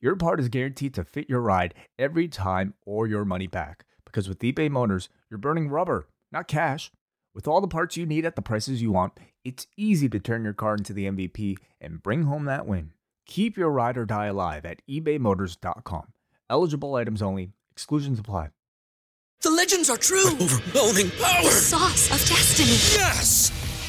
your part is guaranteed to fit your ride every time or your money back. Because with eBay Motors, you're burning rubber, not cash. With all the parts you need at the prices you want, it's easy to turn your car into the MVP and bring home that win. Keep your ride or die alive at ebaymotors.com. Eligible items only, exclusions apply. The legends are true. Overwhelming power! The sauce of destiny. Yes!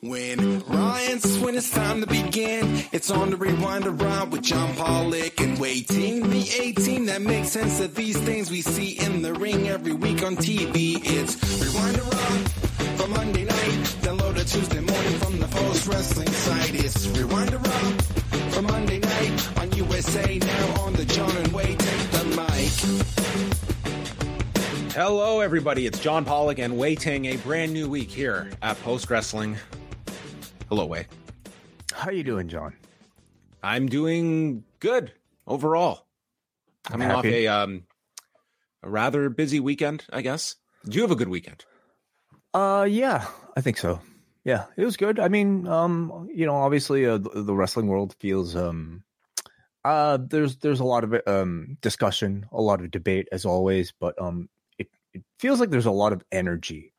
When Ryan's when it's time to begin, it's on the Rewind-A-Raw with John Pollock and Wai Ting the 18 that makes sense of these things we see in the ring every week on TV. It's Rewind-A-Raw for Monday night, download a Tuesday morning from the Post Wrestling site. It's Rewind-A-Raw for Monday night on USA now on the John and Wai take the mic. Hello, everybody. It's John Pollock and Wai Ting, a brand new week here at Post Wrestling. Hello, Wai. How you doing, John? I'm doing good overall. Coming off a um a rather busy weekend, I guess. Did you have a good weekend? Uh, yeah, I think so. Yeah, it was good. I mean, um, you know, obviously, uh, the, the wrestling world feels um, uh, there's there's a lot of um discussion, a lot of debate as always, but um, it it feels like there's a lot of energy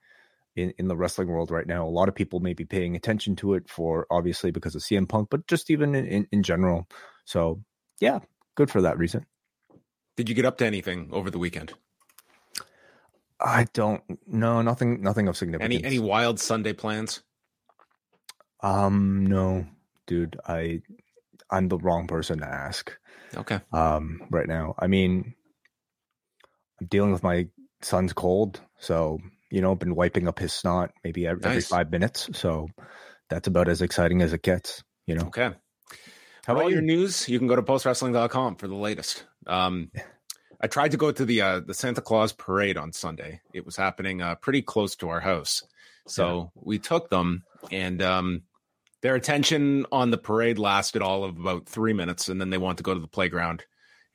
in in the wrestling world right now. A lot of people may be paying attention to it for obviously because of CM Punk, but just even in in, in general. So yeah, good for that reason. Did you get up to anything over the weekend? I don't know. nothing nothing of significance. Any any wild Sunday plans? Um, no, dude, I I'm the wrong person to ask. Okay. Um, right now, I mean, I'm dealing with my son's cold, so you know, been wiping up his snot maybe every, every Nice. five minutes. So that's about as exciting as it gets. You know. Okay. How For about all your you? news, you can go to postwrestling.com for the latest. Um, I tried to go to the uh, the Santa Claus parade on Sunday. It was happening uh, pretty close to our house, so we took them, and um, their attention on the parade lasted all of about three minutes, and then they wanted to go to the playground,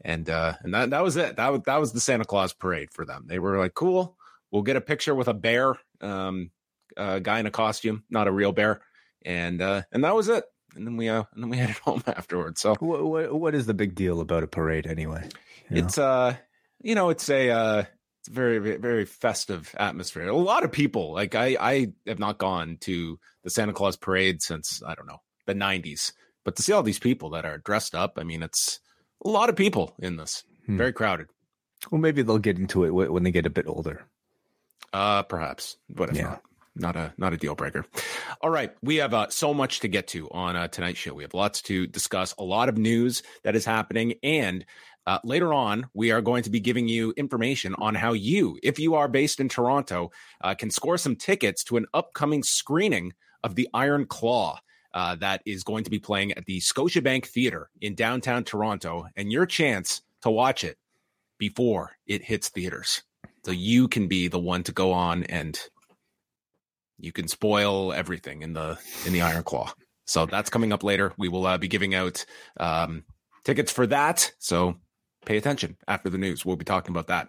and uh, and that that was it. That was that was the Santa Claus parade for them. They were like, "Cool, we'll get a picture with a bear, um, a guy in a costume, not a real bear," and uh, and that was it. And then we uh, and then we headed home afterwards. So What, what what is the big deal about a parade anyway? You know? it's uh you know it's a uh it's a very very- very festive atmosphere a lot of people like i i have not gone to the santa claus parade since i don't know the 90s but to see all these people that are dressed up i mean it's a lot of people in this Hmm. very crowded well, maybe they'll get into it when they get a bit older. Uh perhaps but if Yeah. not not a not a deal breaker. All right we have uh, so much to get to on uh, tonight's show. We have lots to discuss a lot of news that is happening and uh, later on we are going to be giving you information on how you if you are based in toronto uh, can score some tickets to an upcoming screening of the iron claw uh, that is going to be playing at the scotiabank theater in downtown toronto and your chance to watch it before it hits theaters so you can be the one to go on and you can spoil everything in the in the iron claw. So that's coming up later. We will uh, be giving out um, tickets for that. So pay attention after the news. We'll be talking about that.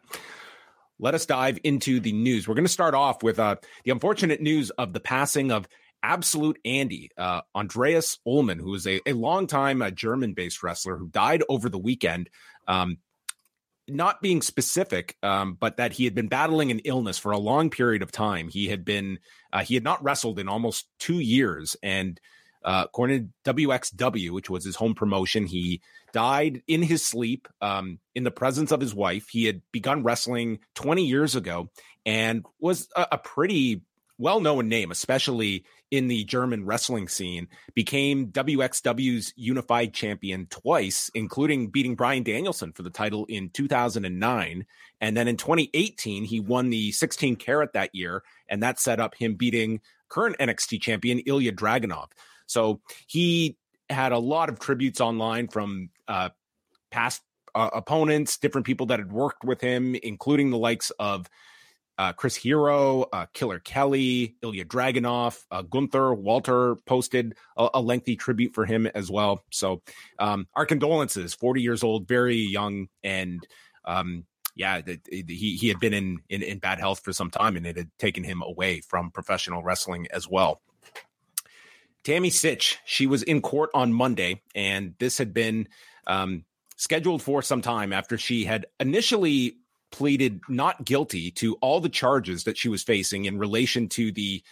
Let us dive into the news. We're going to start off with uh, the unfortunate news of the passing of absolute andy uh, andreas ullmann who is a, a longtime uh, german-based wrestler who died over the weekend. Um, not being specific, um, but that he had been battling an illness for a long period of time. He had been uh, he had not wrestled in almost two years, and uh, according to WXW, which was his home promotion, he died in his sleep um, in the presence of his wife. He had begun wrestling 20 years ago and was a, a pretty well known name, especially in the German wrestling scene, became WXW's unified champion twice, including beating Bryan Danielson for the title in 2009. And then in 2018, he won the 16 carat that year, and that set up him beating current NXT champion Ilja Dragunov. So he had a lot of tributes online from uh, past uh, opponents, different people that had worked with him, including the likes of uh, Chris Hero, uh, Killer Kelly, Ilja Dragunov, uh, Gunther, Walter posted a, a, lengthy tribute for him as well. So, um, our condolences. Forty years old, very young, and um, yeah, the, he he had been in, in in bad health for some time, and it had taken him away from professional wrestling as well. Tammy Sytch, she was in court on Monday, and this had been um, scheduled for some time after she had initially pleaded not guilty to all the charges that she was facing in relation to the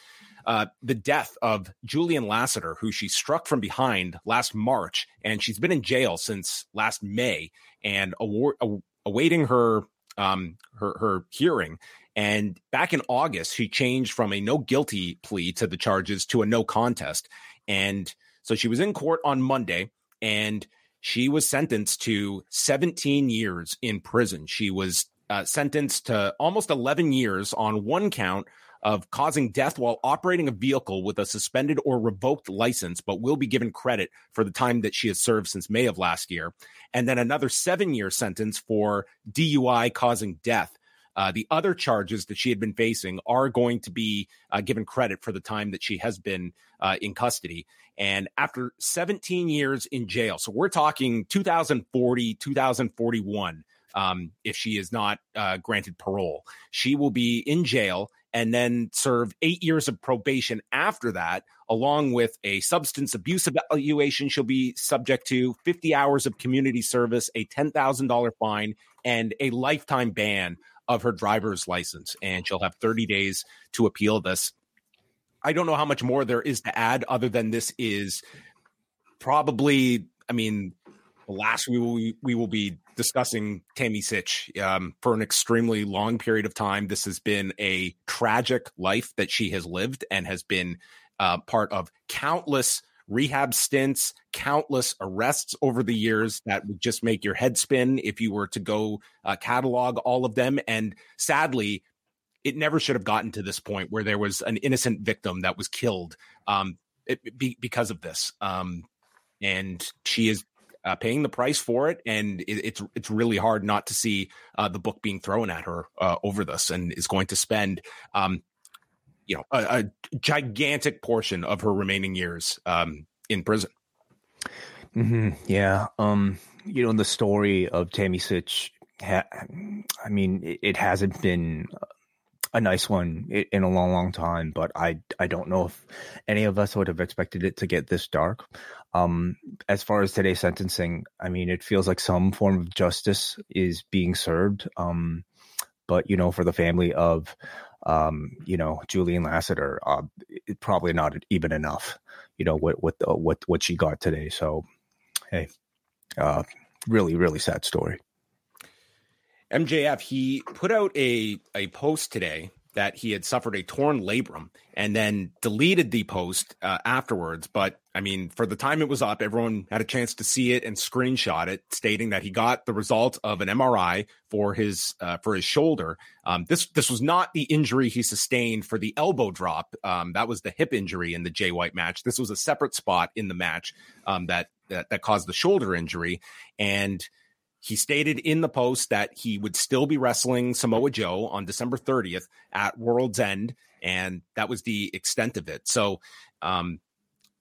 uh, the death of Julian Lassiter, who she struck from behind last March, and she's been in jail since last May and award, awaiting her um, her her hearing. And back in August, she changed from a no guilty plea to the charges to a no contest. And so she was in court on Monday, and she was sentenced to 17 years in prison. She was uh, sentenced to almost 11 years on one count of causing death while operating a vehicle with a suspended or revoked license, but will be given credit for the time that she has served since May of last year. And then another seven year sentence for DUI causing death. Uh, the other charges that she had been facing are going to be uh, given credit for the time that she has been uh, in custody. And after 17 years in jail, so we're talking 2040, 2041, um, if she is not uh, granted parole. She will be in jail and then serve eight years of probation after that, along with a substance abuse evaluation she'll be subject to, 50 hours of community service, a $10,000 fine, and a lifetime ban of her driver's license. And she'll have 30 days to appeal this. I don't know how much more there is to add other than this is probably, I mean, the last we will we will be discussing Tammy Sytch um, for an extremely long period of time. This has been a tragic life that she has lived and has been uh, part of countless rehab stints, countless arrests over the years that would just make your head spin if you were to go uh, catalog all of them. And sadly, it never should have gotten to this point where there was an innocent victim that was killed um, it, be, because of this. Um, and she is uh, paying the price for it, and it, it's it's really hard not to see uh, the book being thrown at her uh, over this, and is going to spend, um, you know, a, a, gigantic portion of her remaining years um, in prison. Mm-hmm. Yeah, um, you know, the story of Tammy Sytch, ha- I mean, it, it hasn't been a nice one in a long, long time, but I I don't know if any of us would have expected it to get this dark. Um, as far as today's sentencing, I mean, it feels like some form of justice is being served. Um, but you know, for the family of, um, you know, Julian Lassiter, uh, it, probably not even enough. You know what what uh, what what she got today. So, hey, uh, really really sad story. MJF he put out a a post today that he had suffered a torn labrum and then deleted the post uh, afterwards. But I mean, for the time it was up, everyone had a chance to see it and screenshot it, stating that he got the result of an MRI for his uh, for his shoulder. Um, this this was not the injury he sustained for the elbow drop. Um, that was the hip injury in the Jay White match. This was a separate spot in the match um, that, that that caused the shoulder injury and he stated in the post that he would still be wrestling Samoa Joe on December 30th at World's End, and that was the extent of it. So, um,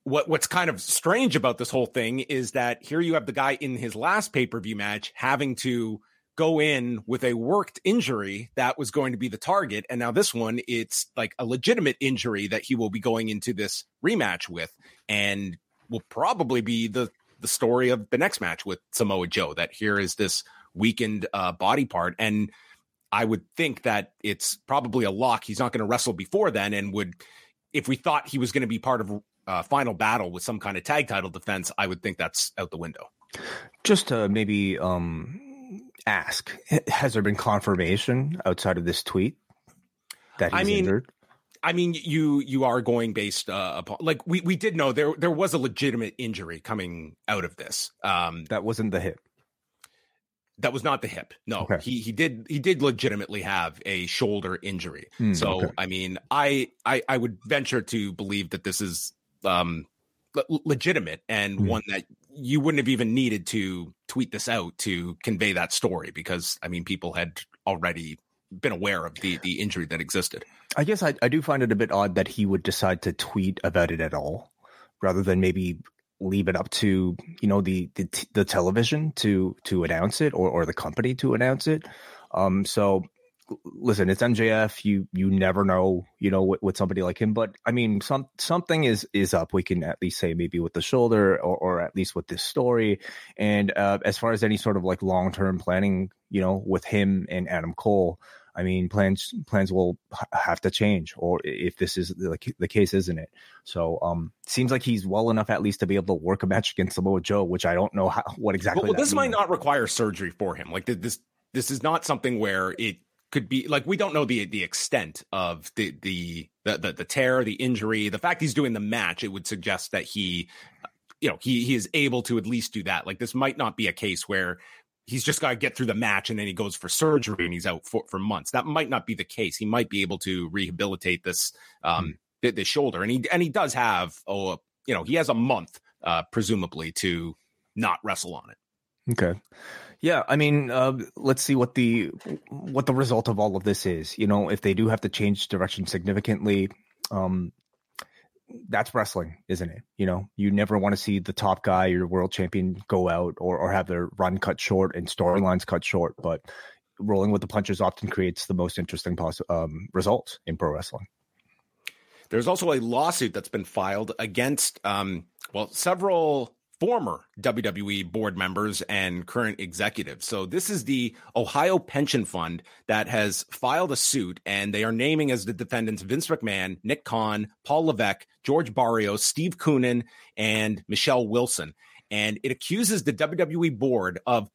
what what's kind of strange about this whole thing is that here you have the guy in his last pay per view match having to go in with a worked injury that was going to be the target, and now this one it's like a legitimate injury that he will be going into this rematch with, and will probably be the the story of the next match with Samoa Joe. That here is this weakened uh, body part, and I would think that it's probably a lock. He's not going to wrestle before then, and would if we thought he was going to be part of uh, final battle with some kind of tag title defense, I would think that's out the window. Just to maybe um, ask, has there been confirmation outside of this tweet that he's I mean, injured? I mean, you you are going based uh, upon like we we did know there there was a legitimate injury coming out of this. Um, That wasn't the hip. that was not the hip. No, Okay. he he did he did legitimately have a shoulder injury. Hmm, so okay. I mean, I, I I would venture to believe that this is um le- legitimate and Hmm. one that you wouldn't have even needed to tweet this out to convey that story because I mean, people had already been aware of the the injury that existed. I guess I, I do find it a bit odd that he would decide to tweet about it at all, rather than maybe leave it up to you know the the, t- the television to to announce it or or the company to announce it. Um, so listen, it's MJF. You you never know, you know, with, with somebody like him. But I mean, some something is is up. We can at least say maybe with the shoulder, or or at least with this story. And uh, as far as any sort of like long term planning, you know, with him and Adam Cole. I mean, plans plans will have to change, or if this is the, the case, isn't it? So, um, seems like he's well enough at least to be able to work a match against Samoa Joe, which I don't know how, what exactly. well, that this might not require surgery for him. Like this, this is not something where it could be like we don't know the the extent of the the the the, the tear, the injury, the fact he's doing the match. It would suggest that he, you know, he he is able to at least do that. Like this might not be a case where he's just got to get through the match and then he goes for surgery and he's out for, for months. That might not be the case. He might be able to rehabilitate this um the, the shoulder, and he and he does have oh you know he has a month uh presumably to not wrestle on it. Okay. Yeah, I mean, uh, let's see what the what the result of all of this is. You know, if they do have to change direction significantly, um, that's wrestling, isn't it? You know, you never want to see the top guy, your world champion, go out or or have their run cut short and storylines cut short. But rolling with the punches often creates the most interesting um, results in pro wrestling. There's also a lawsuit that's been filed against, um, well, several former WWE board members and current executives. So this is the Ohio Pension Fund that has filed a suit, and they are naming as the defendants Vince McMahon, Nick Khan, Paul Levesque, George Barrios, Steve Koonin, and Michelle Wilson. And it accuses the WWE board of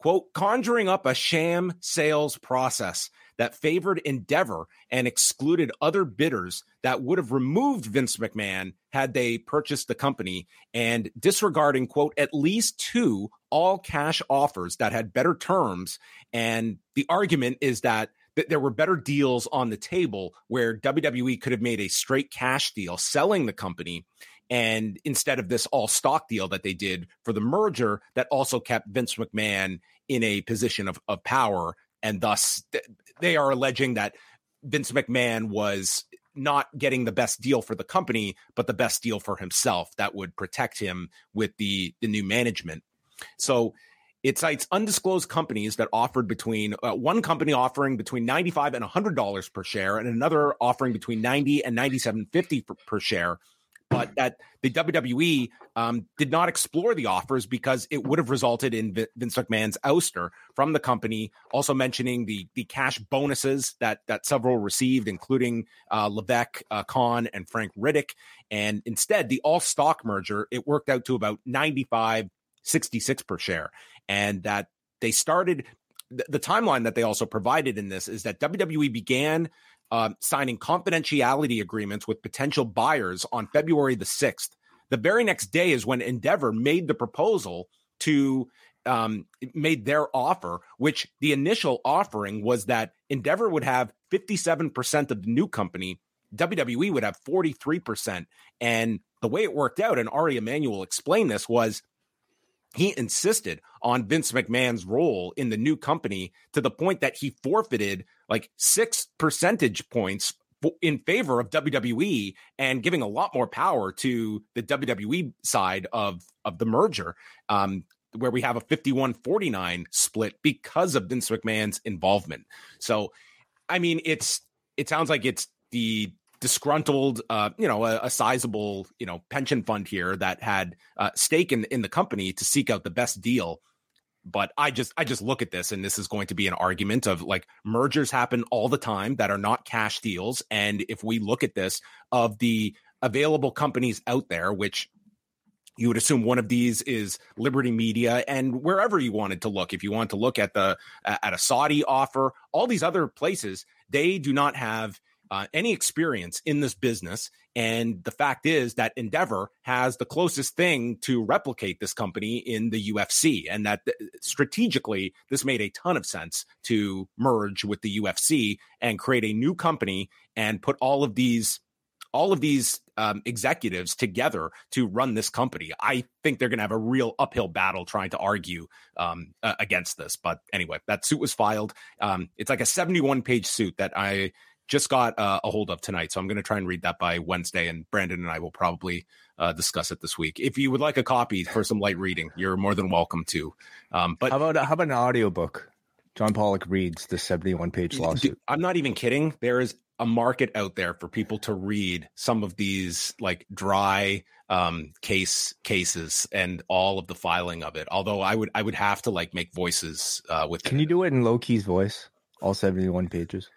quote, conjuring up a sham sales process that favored Endeavor and excluded other bidders that would have removed Vince McMahon had they purchased the company and disregarding, quote, at least two all cash offers that had better terms. And the argument is that there were better deals on the table where WWE could have made a straight cash deal selling the company and instead of this all stock deal that they did for the merger that also kept Vince McMahon in a position of, of power and thus th- they are alleging that Vince McMahon was not getting the best deal for the company but the best deal for himself that would protect him with the the new management. So it cites undisclosed companies that offered between uh, one company offering between 95 and 100 dollars per share and another offering between 90 and 97.50 per, per share but that the WWE um, did not explore the offers because it would have resulted in Vi- Vince McMahon's ouster from the company. Also mentioning the the cash bonuses that that several received, including uh, Levesque, uh, Khan, and Frank Riddick. And instead, the all stock merger it worked out to about 95, 66 per share, and that they started. The timeline that they also provided in this is that WWE began uh, signing confidentiality agreements with potential buyers on February the 6th. The very next day is when Endeavor made the proposal to um, made their offer, which the initial offering was that Endeavor would have 57% of the new company, WWE would have 43%. And the way it worked out, and Ari Emanuel explained this, was he insisted on Vince McMahon's role in the new company to the point that he forfeited like six percentage points in favor of WWE and giving a lot more power to the WWE side of of the merger. Um, where we have a 51-49 split because of Vince McMahon's involvement. So, I mean, it's it sounds like it's the disgruntled, uh, you know, a, a sizable, you know, pension fund here that had uh, stake in in the company to seek out the best deal. But I just I just look at this and this is going to be an argument of like mergers happen all the time that are not cash deals. And if we look at this of the available companies out there, which you would assume one of these is Liberty Media and wherever you wanted to look, if you want to look at the at a Saudi offer, all these other places, they do not have uh, any experience in this business. And the fact is that Endeavor has the closest thing to replicate this company in the UFC, and that th- strategically, this made a ton of sense to merge with the UFC and create a new company and put all of these all of these um, executives together to run this company. I think they're going to have a real uphill battle trying to argue um, uh, against this. But anyway, that suit was filed. Um, it's like a 71 page suit that I just got uh, a hold of tonight. So I'm going to try and read that by Wednesday. And Brandon and I will probably uh, discuss it this week. If you would like a copy for some light reading, you're more than welcome to. Um, but how about how about an audiobook? John Pollock reads the 71 page lawsuit. I'm not even kidding. There is a market out there for people to read some of these like dry um case cases and all of the filing of it although i would i would have to like make voices uh with can it. you do it in low key's voice all 71 pages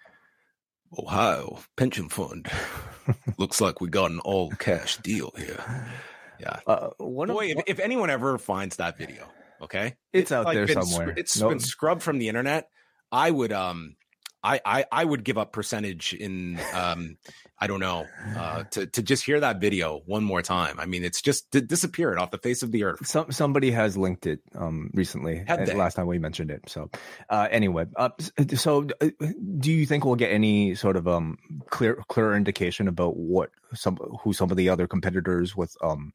ohio pension fund looks like we got an all cash deal here. Yeah. Uh, one boy if, if anyone ever finds that video okay? It's out like there somewhere. It's no. been scrubbed from the internet. I would um I, I I would give up percentage in um I don't know uh to to just hear that video one more time. I mean, it's just d- disappeared off the face of the earth. Some somebody has linked it um recently. They? Last time we mentioned it. So uh anyway, uh, so uh, do you think we'll get any sort of um clear clear indication about what some who some of the other competitors with um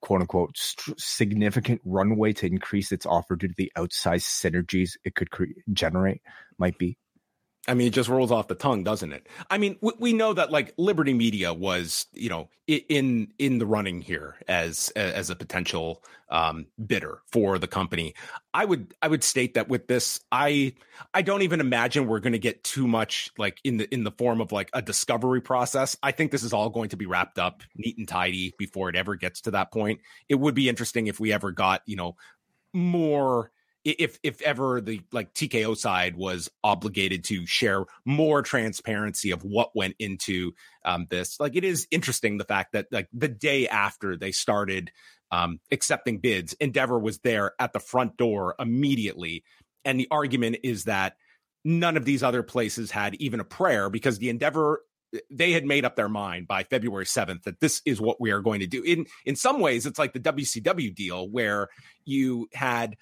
quote unquote st- significant runway to increase its offer due to the outsized synergies it could cre- generate might be? I mean, it just rolls off the tongue, doesn't it? I mean, we, we know that like Liberty Media was, you know, in in the running here as as a potential um, bidder for the company. I would I would state that with this, I I don't even imagine we're going to get too much like in the in the form of like a discovery process. I think this is all going to be wrapped up neat and tidy before it ever gets to that point. It would be interesting if we ever got you know more if if ever the like TKO side was obligated to share more transparency of what went into um, this, like it is interesting the fact that like the day after they started um, accepting bids, Endeavor was there at the front door immediately, and the argument is that none of these other places had even a prayer because the Endeavor they had made up their mind by February 7th that this is what we are going to do. In in some ways, it's like the WCW deal where you had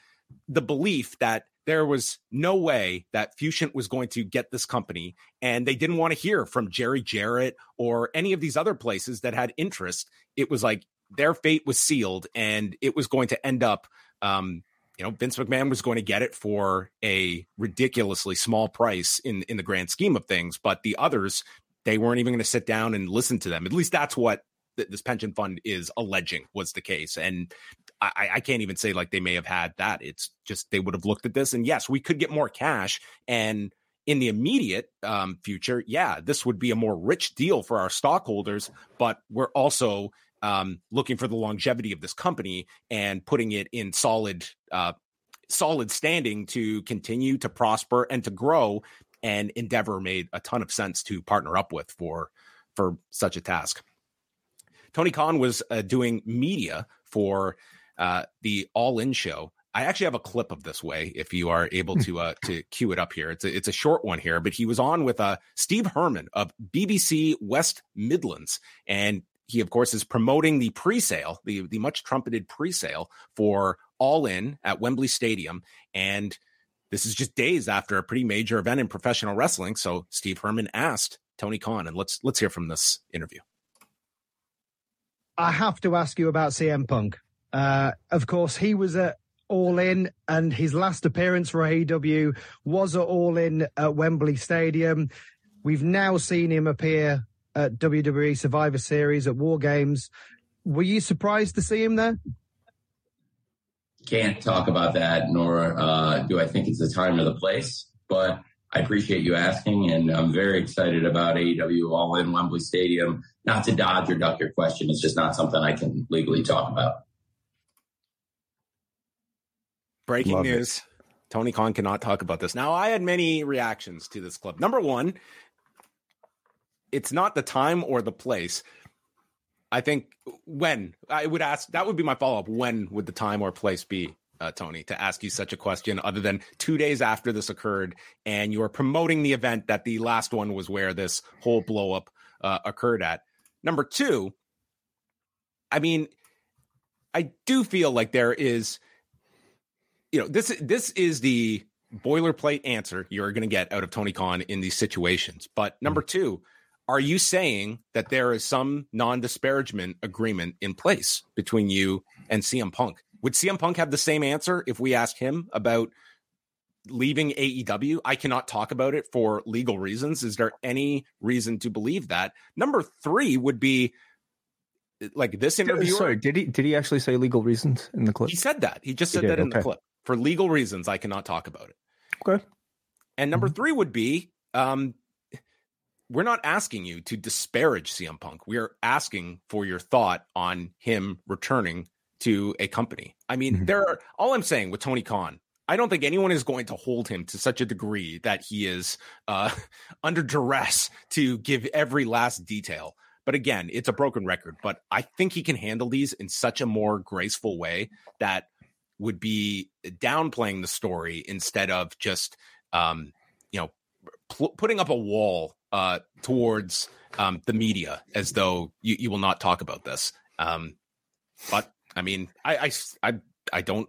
the belief that there was no way that Fusient was going to get this company, and they didn't want to hear from Jerry Jarrett or any of these other places that had interest. It was like their fate was sealed, and it was going to end up. Um, you know, Vince McMahon was going to get it for a ridiculously small price in in the grand scheme of things, but the others they weren't even going to sit down and listen to them. At least that's what th- this pension fund is alleging was the case. And I, I, can't even say like they may have had that. It's just they would have looked at this and yes, we could get more cash. And in the immediate um, future, yeah, this would be a more rich deal for our stockholders. But we're also um, looking for the longevity of this company and putting it in solid, uh, solid standing to continue to prosper and to grow. And Endeavor made a ton of sense to partner up with for for such a task. Tony Khan was uh, doing media for uh, the All In show. I actually have a clip of this Wai if you are able to uh, to cue it up here. It's a, it's a short one here, but he was on with uh, Steve Herman of BBC West Midlands, and he of course is promoting the pre-sale, the the much trumpeted pre-sale for All In at Wembley Stadium, and this is just days after a pretty major event in professional wrestling. So Steve Herman asked Tony Khan, and let's let's hear from this interview. I have to ask you about CM Punk. Uh, of course, he was at All In, and his last appearance for AEW was at All In at Wembley Stadium. We've now seen him appear at WWE Survivor Series at War Games. Were you surprised to see him there? Can't talk about that, nor uh, do I think it's the time or the place. But I appreciate you asking, and I'm very excited about AEW All In Wembley Stadium. Not to dodge or duck your question, it's just not something I can legally talk about. Breaking Love news. Tony Khan cannot talk about this. Now, I had many reactions to this clip. Number one, it's not the time or the place. I think when I would ask, that would be my follow up. When would the time or place be? uh, Tony, to ask you such a question other than two days after this occurred, and you are promoting the event that the last one was where this whole blow up uh, occurred at. Number two, I mean, I do feel like there is, you know, this this is the boilerplate answer you're going to get out of Tony Khan in these situations. But hmm. number two, are you saying that there is some non disparagement agreement in place between you and CM Punk? Would CM Punk have the same answer if we asked him about leaving AEW? I cannot talk about it for legal reasons. Is there any reason to believe that? Number three would be like this interview. Sorry, did he did he actually say legal reasons in the clip? He said that. He just said he that in okay. the clip. For legal reasons, I cannot talk about it. Okay. And number mm-hmm. three would be um, we're not asking you to disparage CM Punk. We are asking for your thought on him returning to a company. I mean, mm-hmm. there are all I'm saying with Tony Khan. I don't think anyone is going to hold him to such a degree that he is uh, under duress to give every last detail. But again, it's a broken record. But I think he can handle these in such a more graceful way that would be downplaying the story instead of just, um, you know, pl- putting up a wall uh, towards um, the media as though you, you will not talk about this. Um, but I mean, I, I, I, I don't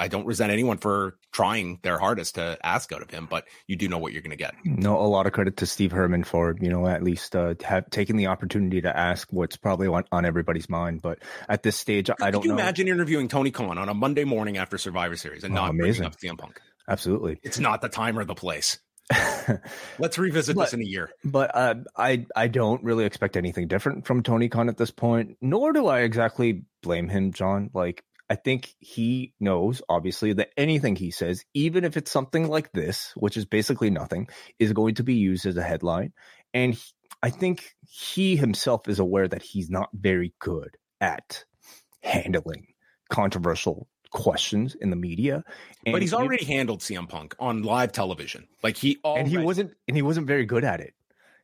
I don't resent anyone for trying their hardest to ask out of him, but you do know what you're going to get. No, a lot of credit to Steve Herman for you know at least uh, have taken the opportunity to ask what's probably on, on everybody's mind. But at this stage, I don't. Could you know. imagine interviewing Tony Khan on a Monday morning after Survivor Series and oh, not amazing. bringing up CM Punk? Absolutely, it's not the time or the place. Let's revisit but, this in a year. But uh, I I don't really expect anything different from Tony Khan at this point. Nor do I exactly blame him, John. Like I think he knows, obviously, that anything he says, even if it's something like this, which is basically nothing, is going to be used as a headline. And he, I think he himself is aware that he's not very good at handling controversial questions in the media. And but he's already he, handled CM Punk on live television. Like he already, and he wasn't and he wasn't very good at it.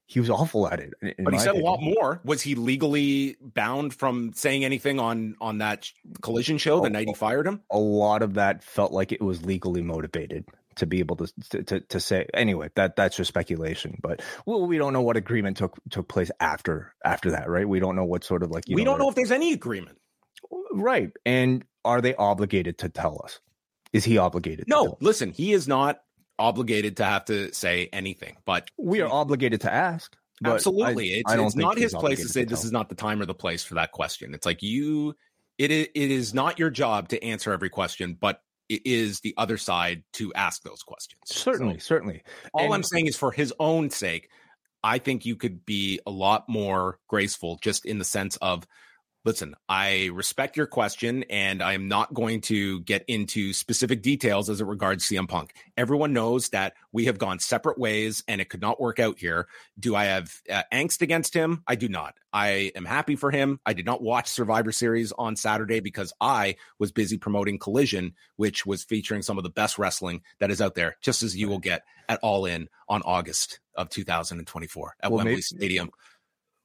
He was awful at it. But he said opinion. a lot more. Was he legally bound from saying anything on on that collision show the oh, night he fired him? A lot of that felt like it was legally motivated to be able to to to say anyway that that's just speculation but well we don't know what agreement took took place after after that right we don't know what sort of like we know, don't know if there's any agreement right and are they obligated to tell us? Is he obligated? No, listen, he is not obligated to have to say anything, but we are obligated to ask. Absolutely. I, it's, I it's not his place to say to this is not the time or the place for that question. It's like you it is, it is not your job to answer every question, but it is the other side to ask those questions. Certainly, so, certainly. All and, I'm saying is for his own sake, I think you could be a lot more graceful just in the sense of listen, I respect your question and I am not going to get into specific details as it regards CM Punk. Everyone knows that we have gone separate ways and it could not work out here. Do I have uh, angst against him? I do not. I am happy for him. I did not watch Survivor Series on Saturday because I was busy promoting Collision, which was featuring some of the best wrestling that is out there, just as you will get at All In on August of 2024 at well, Wembley maybe, Stadium.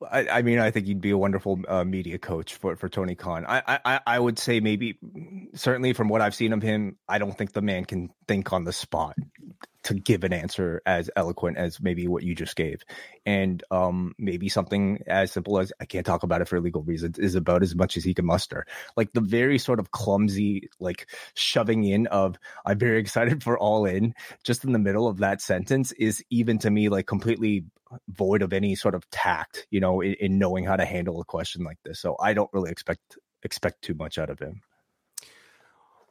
I, I, mean, I think you'd be a wonderful uh, media coach for, for Tony Khan. I, I, I would say maybe, certainly from what I've seen of him, I don't think the man can think on the spot to give an answer as eloquent as maybe what you just gave. And um, maybe something as simple as I can't talk about it for legal reasons is about as much as he can muster. Like the very sort of clumsy, like shoving in of I'm very excited for all in just in the middle of that sentence is even to me like completely void of any sort of tact, you know, in, in knowing how to handle a question like this. So I don't really expect expect too much out of him.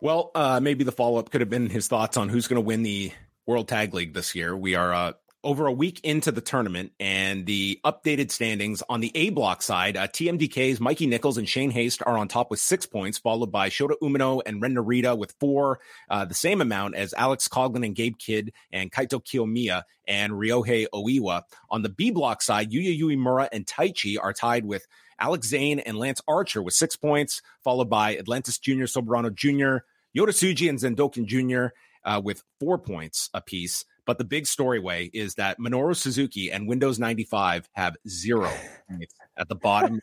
Well, uh, maybe the follow up could have been his thoughts on who's going to win the World Tag League this year. We are uh, over a week into the tournament and the updated standings on the A block side, uh, TMDK's Mikey Nichols and Shane Haste are on top with six points, followed by Shota Umino and Ren Narita with four, uh, the same amount as Alex Coughlin and Gabe Kidd and Kaito Kiyomiya and Ryohei Oiwa. On the B block side, Yuya Uemura and Taichi are tied with Alex Zayne and Lance Archer with six points, followed by Atlantis Jr., Soberano Jr., Yota Tsuji and Zandokan Jr. Uh, with four points apiece. But the big story Wai is that Minoru Suzuki and Windows 95 have zero at the bottom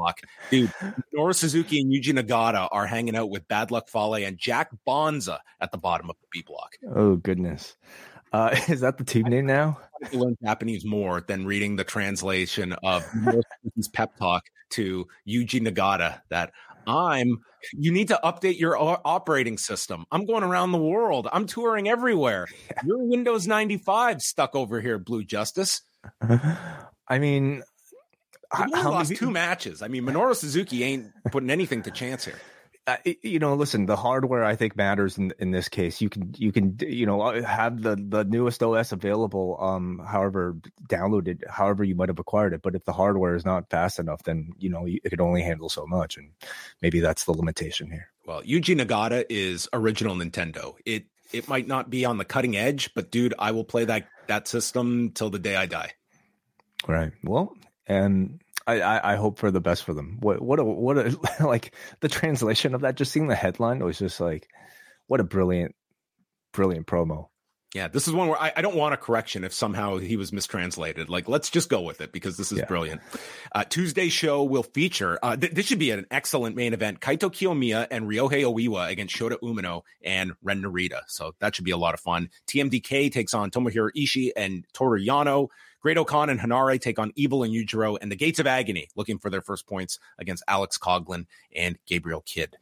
block. Dude, Nora Suzuki and Yuji Nagata are hanging out with Bad Luck Fale and Jack Bonza at the bottom of the B block. Oh goodness. Uh, is that the team name now? I learn Japanese more than reading the translation of pep talk to Yuji Nagata that I'm you need to update your operating system. I'm going around the world. I'm touring everywhere. Your Windows 95 stuck over here, Blue Justice. I mean, I lost two matches. I mean, Minoru Suzuki ain't putting anything to chance here. You know, listen, the hardware I think matters in in this case. You can you can you know uh, have the the newest OS available, um, however downloaded, however you might have acquired it. But if the hardware is not fast enough, then you know it can only handle so much, and maybe that's the limitation here. Well, Yuji Nagata is original Nintendo. It it might not be on the cutting edge, but dude, I will play that that system till the day I die. Right. Well, and I, I, I hope for the best for them. What what a what a like the translation of that. Just seeing the headline was just like, what a brilliant, brilliant promo. Yeah, this is one where I, I, don't want a correction if somehow he was mistranslated. Like, let's just go with it because this is yeah. brilliant. Uh, Tuesday's show will feature, uh, th- this should be an excellent main event. Kaito Kiyomiya and Ryohei Oiwa against Shota Umino and Ren Narita. So that should be a lot of fun. TMDK takes on Tomohiro Ishii and Toru Yano. Great-O-Khan and Henare take on Evil and Yujiro, and the Gates of Agony looking for their first points against Alex Coughlin and Gabriel Kidd.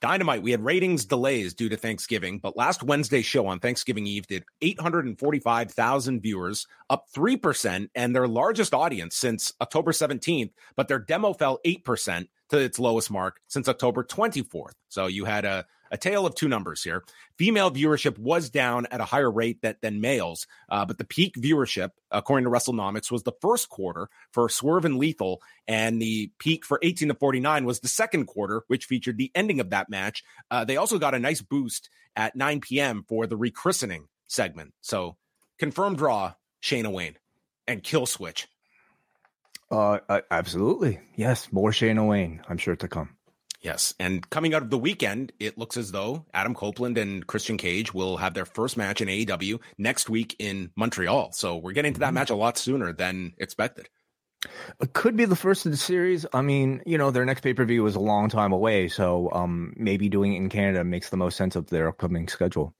Dynamite, we had ratings delays due to Thanksgiving, but last Wednesday's show on Thanksgiving Eve did 845,000 viewers, up 3%, and their largest audience since October 17th, but their demo fell 8% to its lowest mark since October 24th. So you had a a tale of two numbers here. Female viewership was down at a higher rate that, than males, uh, but the peak viewership, according to WrestleNomics, was the first quarter for Swerve and Lethal, and the peak for 18 to 49 was the second quarter, which featured the ending of that match. Uh, they also got a nice boost at 9 p.m. for the rechristening segment. So confirmed draw, Shayna Wayne and Kill Switch. Uh, absolutely. Yes, more Shayna Wayne, I'm sure to come. Yes. And coming out of the weekend, it looks as though Adam Copeland and Christian Cage will have their first match in AEW next week in Montreal. So we're getting to that mm-hmm. match a lot sooner than expected. It could be the first of the series. I mean, you know, their next pay per view is a long time away, so um, maybe doing it in Canada makes the most sense of their upcoming schedule.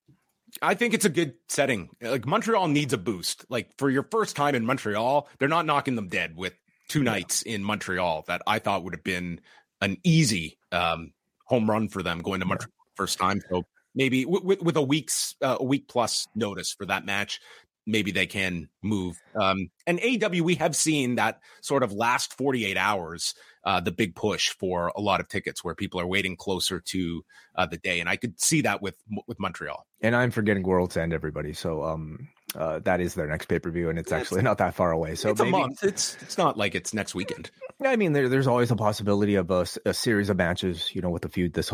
I think it's a good setting. Like Montreal needs a boost. Like for your first time in Montreal, they're not knocking them dead with two nights in Montreal that I thought would have been an easy um, home run for them going to Montreal first time. So maybe with, with a week's uh, a week plus notice for that match, maybe they can move. Um, and AEW, we have seen that sort of last 48 hours, uh, the big push for a lot of tickets where people are waiting closer to uh, the day. And I could see that with, with Montreal. And I'm forgetting World's End, everybody. So, um, uh, that is their next pay per view, and it's, it's actually not that far away. So it's maybe, a month. It's it's not like it's next weekend. I mean, there, there's always a possibility of a, a, series of matches. You know, with a feud this,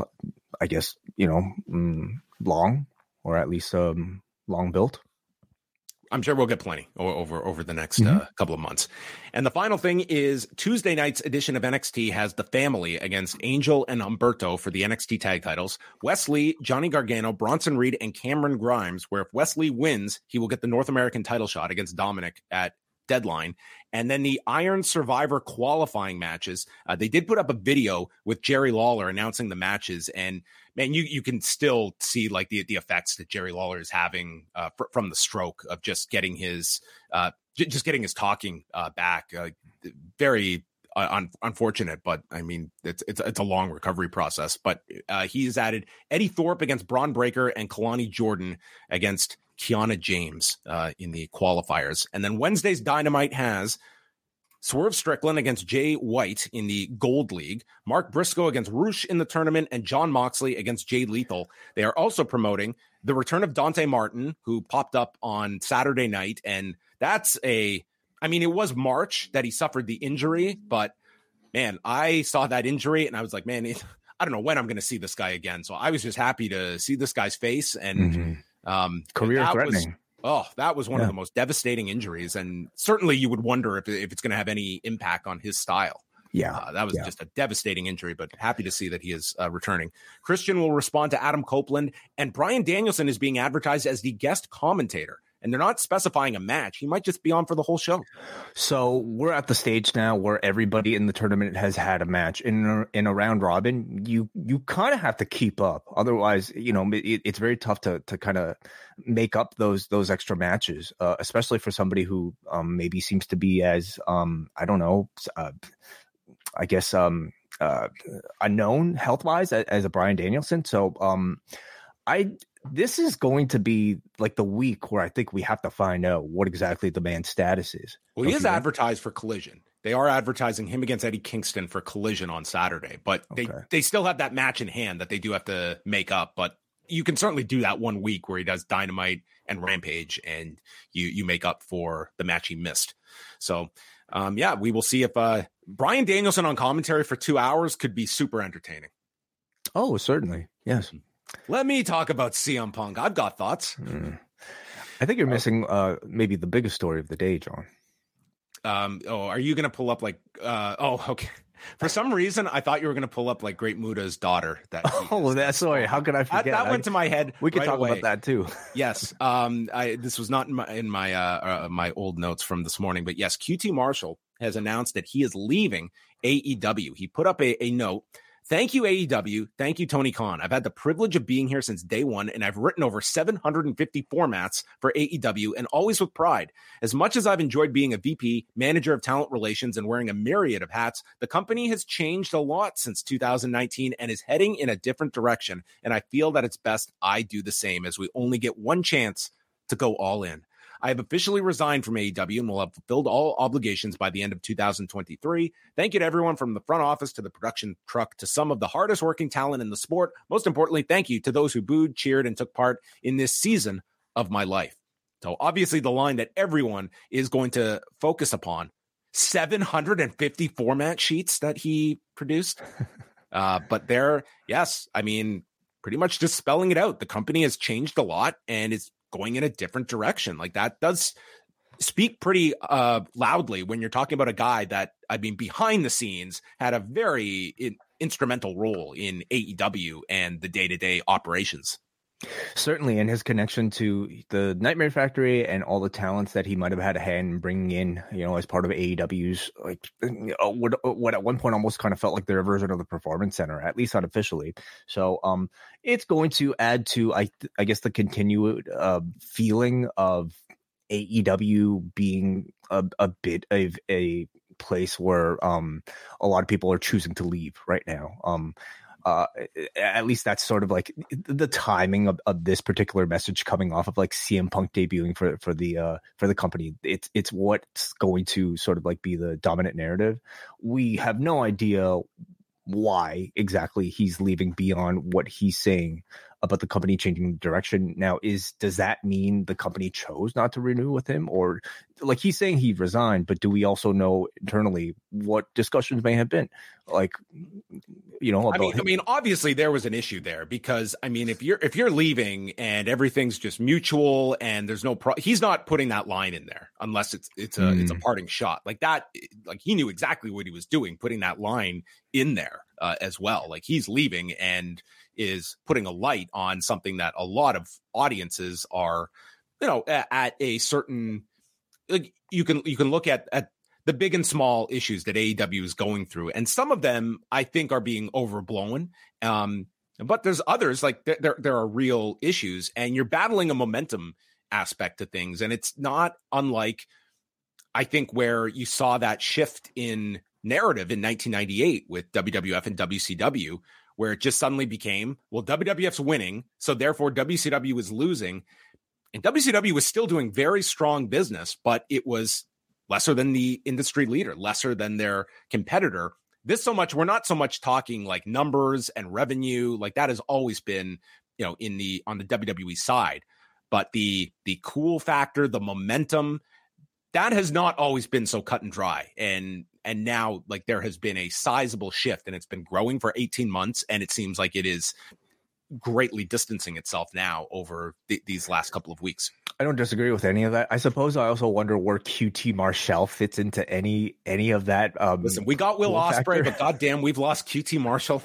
I guess, you know, mm, long or at least um, long built. I'm sure we'll get plenty over over the next mm-hmm. uh, couple of months. And the final thing is Tuesday night's edition of NXT has the family against Angel and Humberto for the NXT tag titles. Wes Lee, Johnny Gargano, Bronson Reed, and Cameron Grimes. Where if Wes Lee wins, he will get the North American title shot against Dominik at deadline. And then the Iron Survivor qualifying matches. Uh, they did put up a video with Jerry Lawler announcing the matches, and man, you you can still see like the the effects that Jerry Lawler is having uh, fr- from the stroke of just getting his uh, j- just getting his talking uh, back. Uh, very un- unfortunate, but I mean it's it's it's a long recovery process. But uh, he's added Eddy Thorpe against Bron Breakker and Kelani Jordan against Kiana James uh, in the qualifiers. And then Wednesday's Dynamite has Swerve Strickland against Jay White in the Gold League, Mark Briscoe against Rush in the tournament, and Jon Moxley against Jay Lethal. They are also promoting the return of Dante Martin, who popped up on Saturday night. And that's a, I mean, it was March that he suffered the injury, but man, I saw that injury and I was like, man, it, I don't know when I'm going to see this guy again. So I was just happy to see this guy's face and mm-hmm. um, career threatening. Was, Oh, that was one yeah. of the most devastating injuries, and certainly you would wonder if if it's going to have any impact on his style. Yeah, uh, that was yeah. just a devastating injury, but happy to see that he is uh, returning. Christian will respond to Adam Copeland, and Bryan Danielson is being advertised as the guest commentator. And they're not specifying a match. He might just be on for the whole show. So we're at the stage now where everybody in the tournament has had a match in in a round robin. You you kind of have to keep up, otherwise, you know, it, it's very tough to to kind of make up those those extra matches, uh, especially for somebody who um, maybe seems to be as um, I don't know, uh, I guess um, uh, unknown health wise as, as a Bryan Danielson. So um, I this is going to be like the week where I think we have to find out what exactly the man's status is. Well, he is advertised for collision. They are advertising him against Eddie Kingston for collision on Saturday, but they okay. they still have that match in hand that they do have to make up. But you can certainly do that one week where he does Dynamite and Rampage, and you you make up for the match he missed. So, um, yeah, we will see if uh, Bryan Danielson on commentary for two hours could be super entertaining. Oh, certainly, yes. Let me talk about CM Punk. I've got thoughts. Mm. I think you're missing uh, maybe the biggest story of the day, John. Um, oh, are you going to pull up like? Uh, oh, okay. For some reason, I thought you were going to pull up like Great Muta's daughter. That oh, that's sorry. How could I forget? That, that went to my head. We could right talk away. about that too. yes. Um. I this was not in my in my uh, uh my old notes from this morning, but yes, QT Marshall has announced that he is leaving AEW. He put up a, a note Thank you, AEW. Thank you, Tony Khan. I've had the privilege of being here since day one, and I've written over 750 formats for AEW and always with pride. As much as I've enjoyed being a VP, manager of talent relations, and wearing a myriad of hats, the company has changed a lot since 2019 and is heading in a different direction. And I feel that it's best I do the same as we only get one chance to go all in. I have officially resigned from AEW and will have fulfilled all obligations by the end of 2023. Thank you to everyone from the front office to the production truck to some of the hardest working talent in the sport. Most importantly, thank you to those who booed, cheered, and took part in this season of my life. So, obviously, the line that everyone is going to focus upon 750 format sheets that he produced. Uh, but there, yes, I mean, pretty much just spelling it out. The company has changed a lot and it's going in a different direction. Like that does speak pretty uh, loudly when you're talking about a guy that I mean behind the scenes had a very in, instrumental role in AEW and the day-to-day operations. Certainly, and his connection to the Nightmare Factory and all the talents that he might have had a hand in bringing in, you know, as part of AEW's, like what, what at one point almost kind of felt like their version of the Performance Center, at least unofficially. So, um, it's going to add to, I, I guess, the continued uh, feeling of AEW being a, a bit of a place where um a lot of people are choosing to leave right now. Um, uh, at least that's sort of like the timing of, of this particular message coming off of like CM Punk debuting for for the uh, for the company. It's it's what's going to sort of like be the dominant narrative. We have no idea why exactly he's leaving beyond what he's saying about the company changing direction. Now, is does that mean the company chose not to renew with him, or like he's saying he resigned? But do we also know internally what discussions may have been? Like, you know, I mean, I mean, obviously there was an issue there because I mean, if you're if you're leaving and everything's just mutual and there's no pro, he's not putting that line in there unless it's it's a mm. it's a mm. parting shot like that. Like he knew exactly what he was doing, putting that line in there uh, as well. Like he's leaving and is putting a light on something that a lot of audiences are, you know, at, at a certain like you can you can look at at the big and small issues that AEW is going through, and some of them I think are being overblown. Um, but there's others like there, there there are real issues, and you're battling a momentum aspect to things, and it's not unlike I think where you saw that shift in narrative in 1998 with WWF and WCW, where it just suddenly became, well, WWF's winning, so therefore WCW is losing. And WCW was still doing very strong business, but it was lesser than the industry leader, lesser than their competitor. This so much, we're not so much talking like numbers and revenue, like that has always been, you know, in the on the WWE side. But the the cool factor, the momentum, that has not always been so cut and dry. And and now like there has been a sizable shift and it's been growing for 18 months and it seems like it is greatly distancing itself now over th- these last couple of weeks. I don't disagree with any of that. I suppose I also wonder where QT Marshall fits into any any of that. Um, Listen, we got Will cool Ospreay, but goddamn, we've lost QT Marshall.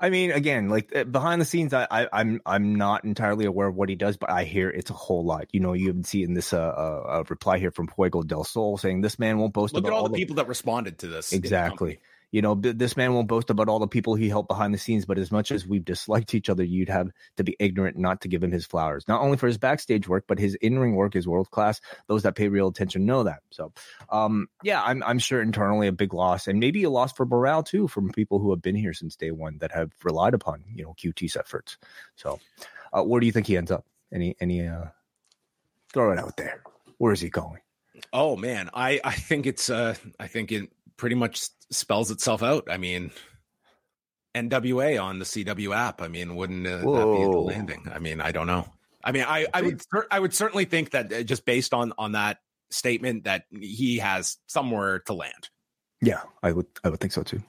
I mean, again, like uh, behind the scenes, I, I I'm I'm not entirely aware of what he does, but I hear it's a whole lot. You know, you even see in this uh, uh, reply here from Fuego del Sol saying this man won't boast Look about at all the people that responded to this. Exactly. You know, this man won't boast about all the people he helped behind the scenes, but as much as we've disliked each other, you'd have to be ignorant not to give him his flowers. Not only for his backstage work, but his in-ring work is world class. Those that pay real attention know that. So, um, yeah, I'm I'm sure internally a big loss, and maybe a loss for morale too from people who have been here since day one that have relied upon you know QT's efforts. So, uh, where do you think he ends up? Any any uh, throw it out there. Where is he going? Oh man, I I think it's uh I think it pretty much spells itself out. I mean, NWA on the CW app. I mean, wouldn't uh, that be the landing? I mean, I don't know. I mean, I I would I would certainly think that uh, just based on on that statement that he has somewhere to land. Yeah, I would I would think so too.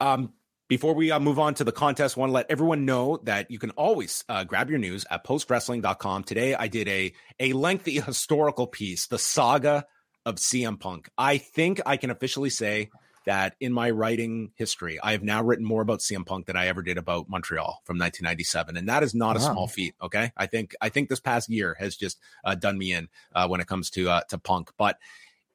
Um, before we uh, move on to the contest, want to let everyone know that you can always uh, grab your news at postwrestling.com. Today, I did a a lengthy historical piece, the saga of CM Punk. I think I can officially say that in my writing history, I have now written more about CM Punk than I ever did about Montreal from 1997, and that is not a small feat. Okay, I think I think this past year has just uh, done me in uh, when it comes to uh, to Punk, but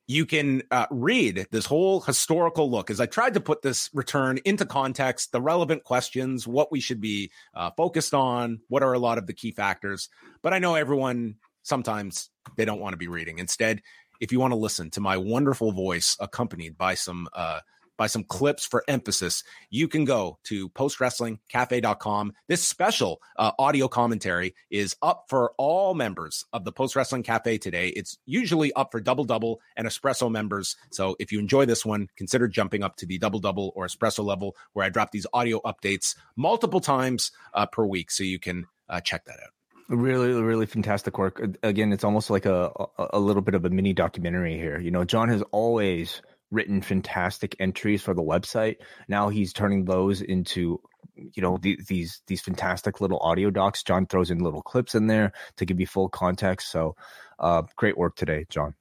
you can uh, read this whole historical look as I tried to put this return into context, the relevant questions, what we should be uh, focused on, what are a lot of the key factors. But I know everyone sometimes they don't want to be reading. Instead, if you want to listen to my wonderful voice accompanied by some uh, by some clips for emphasis, you can go to postwrestlingcafe.com. This special uh, audio commentary is up for all members of the Post Wrestling Cafe today. It's usually up for double double and espresso members. So if you enjoy this one, consider jumping up to the double double or espresso level where I drop these audio updates multiple times uh, per week. So you can uh, check that out. Really, really fantastic work. Again, it's almost like a, a little bit of a mini documentary here. You know, John has always written fantastic entries for the website. Now he's turning those into, you know, the, these these fantastic little audio docs. John throws in little clips in there to give you full context. So, uh, great work today, John.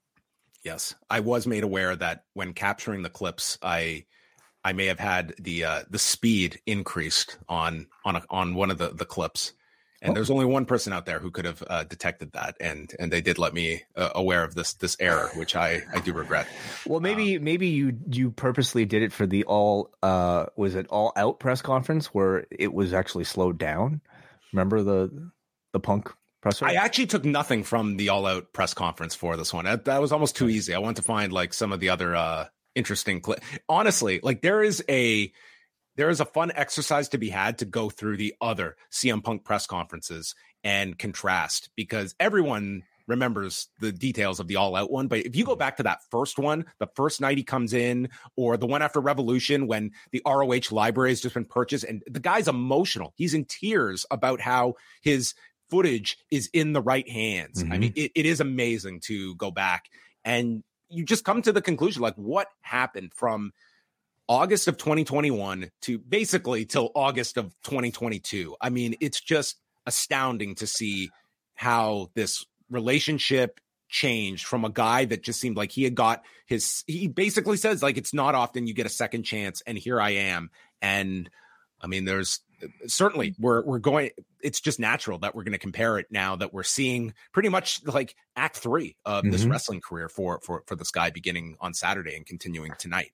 Yes, I was made aware that when capturing the clips, I I may have had the uh, the speed increased on on a, on one of the the clips, and there's only one person out there who could have uh, detected that, and and they did let me uh, aware of this this error, which I I do regret. Well, maybe maybe you you purposely did it for the all uh was it all out press conference where it was actually slowed down. Remember the the punk? I actually took nothing from the all out press conference for this one. That, that was almost too easy. I wanted to find like some of the other uh interesting clip. Honestly, like there is a there is a fun exercise to be had to go through the other CM Punk press conferences and contrast because everyone remembers the details of the all out one. But if you go back to that first one, the first night he comes in, or the one after Revolution when the ROH library has just been purchased, and the guy's emotional. He's in tears about how his footage is in the right hands. I Mhm. mean, it, it is amazing to go back and you just come to the conclusion like what happened from August of 2021 to basically till August of 2022. I mean, it's just astounding to see how this relationship changed from a guy that just seemed like he had got his he basically says like it's not often you get a second chance and here I am and I mean there's certainly we're we're going it's just natural that we're going to compare it now that we're seeing pretty much like act 3 of this Mhm. wrestling career for for for this guy beginning on Saturday and continuing tonight.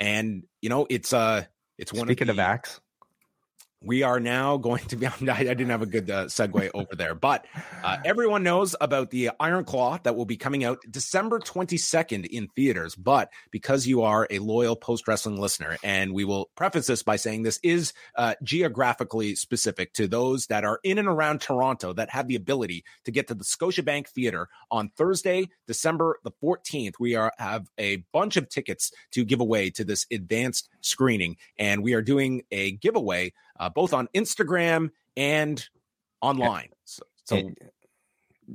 And you know, it's uh it's one Speaking of, of the, acts, we are now going to be. I didn't have a good uh, segue over there, but uh, everyone knows about the Iron Claw that will be coming out December 22nd in theaters. But because you are a loyal post wrestling listener, and we will preface this by saying this is uh, geographically specific to those that are in and around Toronto that have the ability to get to the Scotiabank Theater on Thursday, December the 14th. We are have a bunch of tickets to give away to this advanced screening, and we are doing a giveaway uh, both on Instagram and online. So, so It-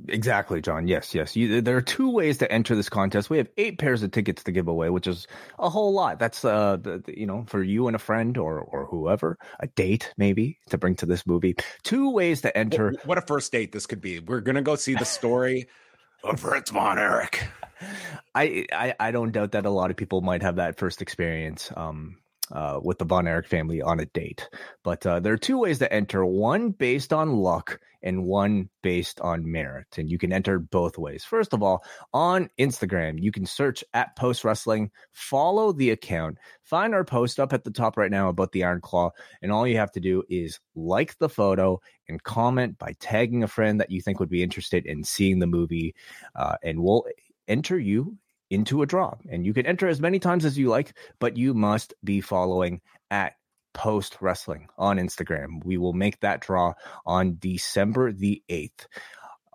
exactly, John. Yes, yes. You, there are two ways to enter this contest. We have eight pairs of tickets to give away, which is a whole lot. That's uh, the, the- you know, for you and a friend or or whoever, a date maybe to bring to this movie. Two ways to enter. what, what a first date this could be. We're gonna go see the story of Fritz von Erich. I, I I don't doubt that a lot of people might have that first experience. Um, uh, with the Von Erich family on a date. But uh, there are two ways to enter one based on luck and one based on merit. And you can enter both ways. First of all, on Instagram, you can search at Post Wrestling, follow the account, find our post up at the top right now about the Iron Claw. And all you have to do is like the photo and comment by tagging a friend that you think would be interested in seeing the movie. Uh, and we'll enter you into a draw. And you can enter as many times as you like, but you must be following at Post Wrestling on Instagram. We will make that draw on December the 8th.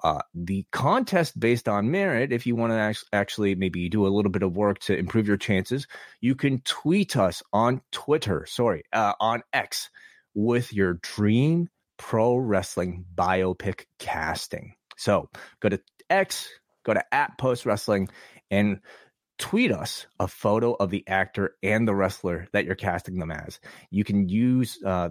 Uh, the contest based on merit, if you want to actually maybe do a little bit of work to improve your chances, you can tweet us on Twitter, sorry, uh, on X with your dream pro wrestling biopic casting. So go to X, go to at Post Wrestling, and tweet us a photo of the actor and the wrestler that you're casting them as. You can use uh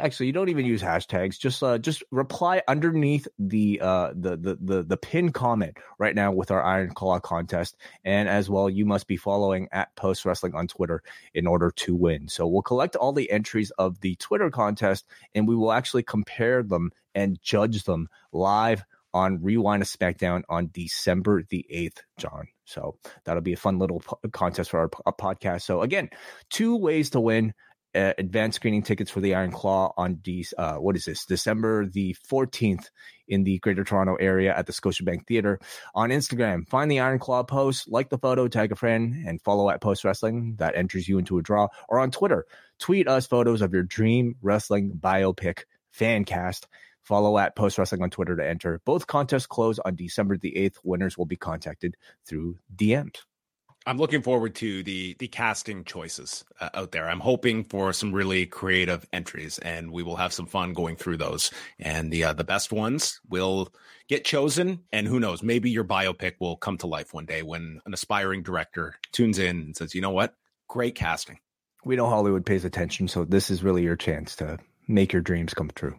actually you don't even use hashtags, just uh just reply underneath the uh the the the, the pin comment right now with our Iron Claw contest. And as well, you must be following at Post Wrestling on Twitter in order to win. So we'll collect all the entries of the Twitter contest and we will actually compare them and judge them live on Rewind a SmackDown on December the 8th, John. So that'll be a fun little po- contest for our, our, podcast. So again, two ways to win uh, advanced screening tickets for the Iron Claw on De- uh, what is this? December the 14th in the Greater Toronto area at the Scotiabank Theater. On Instagram, find the Iron Claw post, like the photo, tag a friend, and follow at Post Wrestling. That enters you into a draw. Or on Twitter, tweet us photos of your dream wrestling biopic fan cast Follow at Post Wrestling on Twitter to enter. Both contests close on December the 8th. Winners will be contacted through DMs. I'm looking forward to the the casting choices uh, out there. I'm hoping for some really creative entries, and we will have some fun going through those. And the uh, the best ones will get chosen. And who knows? Maybe your biopic will come to life one day when an aspiring director tunes in and says, "You know what? Great casting." We know Hollywood pays attention, so this is really your chance to make your dreams come true.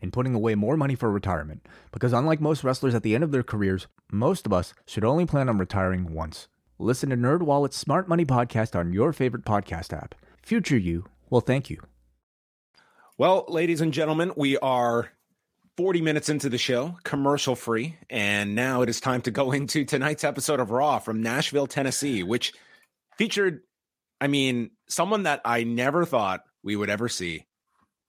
and putting away more money for retirement. Because unlike most wrestlers at the end of their careers, most of us should only plan on retiring once. Listen to NerdWallet's Smart Money podcast on your favorite podcast app. Future you will thank you. Well, ladies and gentlemen, we are 40 minutes into the show, commercial free, and now it is time to go into tonight's episode of Raw from Nashville, Tennessee, which featured, I mean, someone that I never thought we would ever see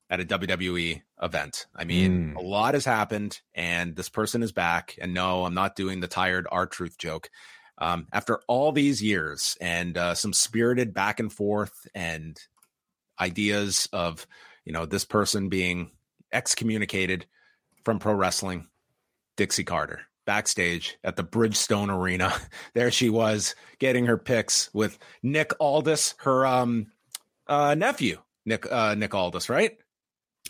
at a WWE event. I mean, mm. a lot has happened, and this person is back. And no, I'm not doing the tired R-Truth joke. Um, after all these years and uh, some spirited back and forth and ideas of, you know, this person being excommunicated from pro wrestling, Dixie Carter backstage at the Bridgestone Arena. there she was getting her pics with Nick Aldis, her um, uh, nephew, Nick uh, Nick Aldis, right?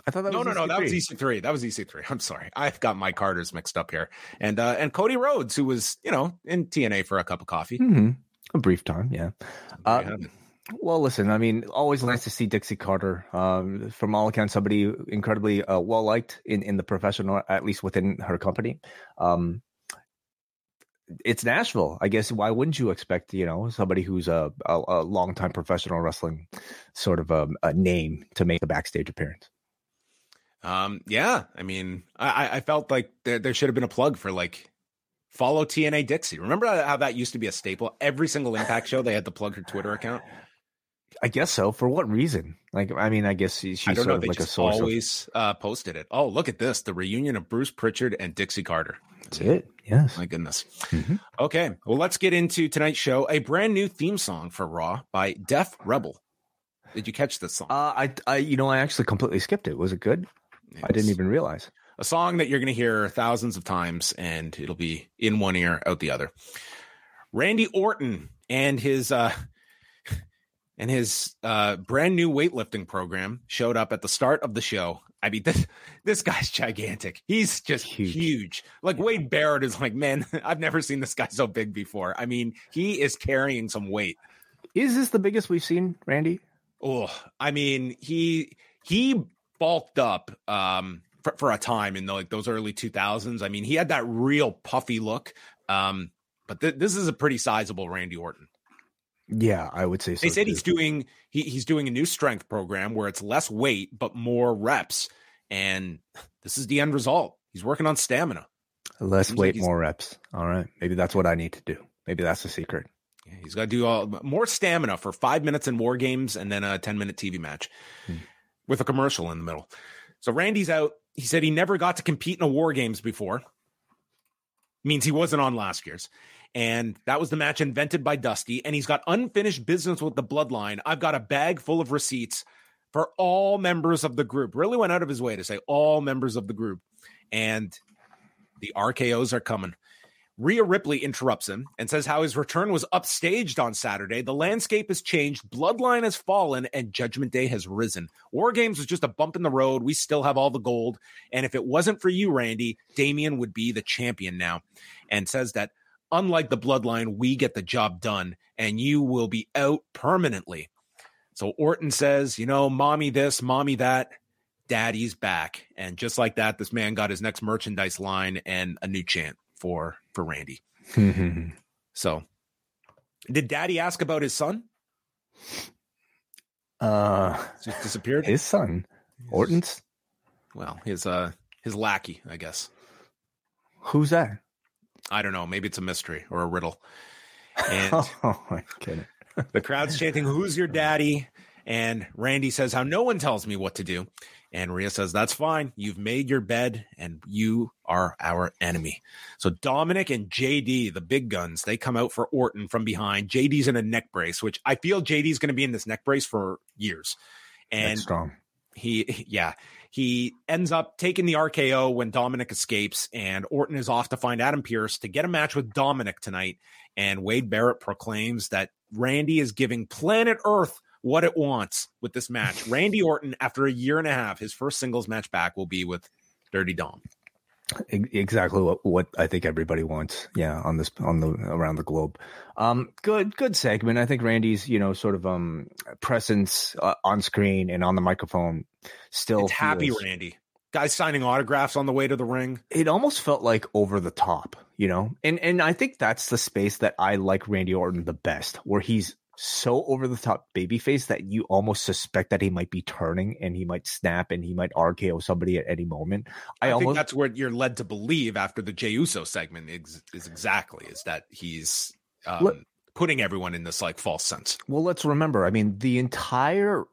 I thought that no, was no, no. That was EC3. That was EC3. I'm sorry. I've got my Carters mixed up here. And uh, and Cody Rhodes, who was you know in TNA for a cup of coffee, mm-hmm. a brief time, yeah. Uh, well, listen. I mean, always nice to see Dixie Carter. Um, from all accounts, somebody incredibly uh, well liked in in the professional, at least within her company. Um, it's Nashville. I guess why wouldn't you expect you know somebody who's a a, a long time professional wrestling sort of a, a name to make a backstage appearance? Um, yeah, I mean, I, I felt like there, there should have been a plug for like follow TNA Dixie. Remember how that used to be a staple? Every single Impact show, they had to plug her Twitter account. I guess so. For what reason? Like, I mean, I guess she's I don't know. They like just always of... uh, posted it. Oh, look at this: the reunion of Bruce Pritchard and Dixie Carter. That's it. Yes. My goodness. Mm-hmm. Okay. Well, let's get into tonight's show. A brand new theme song for Raw by Def Rebel. Did you catch this song? Uh, I, I, you know, I actually completely skipped it. Was it good? It's I didn't even realize. A song that you're going to hear thousands of times and it'll be in one ear, out the other. Randy Orton and his uh and his uh, brand new weightlifting program showed up at the start of the show. I mean, this this guy's gigantic. He's just huge. huge. Like Wade Barrett is like, man, I've never seen this guy so big before. I mean, he is carrying some weight. Is this the biggest we've seen, Randy? Oh, I mean, he he bulked up um, for, for a time in the, like those early 2000s. I mean, he had that real puffy look. Um, but th- this is a pretty sizable Randy Orton. Yeah, I would say so. They said too. he's doing he, he's doing a new strength program where it's less weight but more reps, and this is the end result. He's working on stamina. Less Seems weight, like more reps. All right, maybe that's what I need to do. Maybe that's the secret. Yeah, he's got to do all, more stamina for five minutes in war games and then a ten minute TV match Hmm. With a commercial in the middle. So Randy's out. He said he never got to compete in a war games before. Means he wasn't on last year's. And that was the match invented by Dusty. And he's got unfinished business with the bloodline. I've got a bag full of receipts for all members of the group. Really went out of his way to say all members of the group. And the RKOs are coming. Rhea Ripley interrupts him and says how his return was upstaged on Saturday. The landscape has changed, Bloodline has fallen, and Judgment Day has risen. War Games was just a bump in the road. We still have all the gold. And if it wasn't for you, Randy, Damien would be the champion now. And says that unlike the Bloodline, we get the job done, and you will be out permanently. So Orton says, you know, mommy this, mommy that. Daddy's back. And just like that, this man got his next merchandise line and a new chant for for Randy. So, did Daddy ask about his son? uh, Just disappeared. his son, Orton's. well, his uh his lackey, I guess. Who's that? I don't know. Maybe it's a mystery or a riddle. And Oh, my goodness. the crowd's chanting, "Who's your daddy?" And Randy says, "How no one tells me what to do." And Rhea says, "That's fine. You've made your bed, and you are our enemy." So Dominik and JD, the big guns, they come out for Orton from behind. JD's in a neck brace, which I feel JD's going to be in this neck brace for years. And That's strong. he yeah he ends up taking the RKO when Dominik escapes and Orton is off to find Adam Pearce to get a match with Dominik tonight and Wade Barrett proclaims that Randy is giving planet Earth what it wants with this match. Randy Orton after a year and a half his first singles match back will be with Dirty Dom. Exactly what, what I think everybody wants. Yeah, on this on the around the globe. Um, good good segment. I think Randy's you know sort of um presence uh, on screen and on the microphone still It's happy Randy. Guys signing autographs on the way to the ring. It almost felt like over the top, you know, and and I think that's the space that I like Randy Orton the best, where he's so over the top babyface that you almost suspect that he might be turning and he might snap and he might RKO somebody at any moment. I, I, think that's what you're led to believe after the Jey Uso segment is, is exactly is that he's um, Look- putting everyone in this like false sense. Well, let's remember. I mean, the entire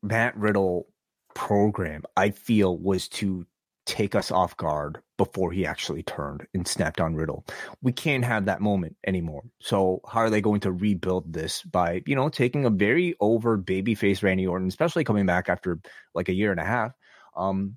Matt Riddle program, I feel, was to take us off guard before he actually turned and snapped on Riddle. We can't have that moment anymore. So, how are they going to rebuild this by, you know, taking a very over babyface Randy Orton, especially coming back after like a year and a half? Um,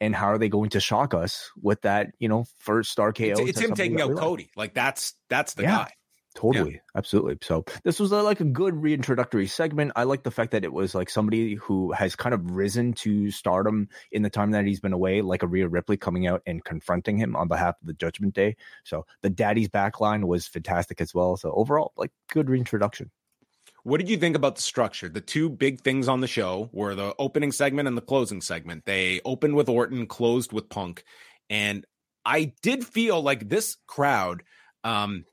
and how are they going to shock us with that, you know, first star KO? It's, it's him taking out? Cody. Like that's that's the Yeah. guy. Totally, absolutely. So this was a, like a good reintroductory segment. I like the fact that it was like somebody who has kind of risen to stardom in the time that he's been away, like a Rhea Ripley coming out and confronting him on behalf of the Judgment Day. So the Daddy's backline was fantastic as well. So overall, like good reintroduction. What did you think about the structure? The two big things on the show were the opening segment and the closing segment. They opened with Orton, closed with Punk. And I did feel like this crowd, um,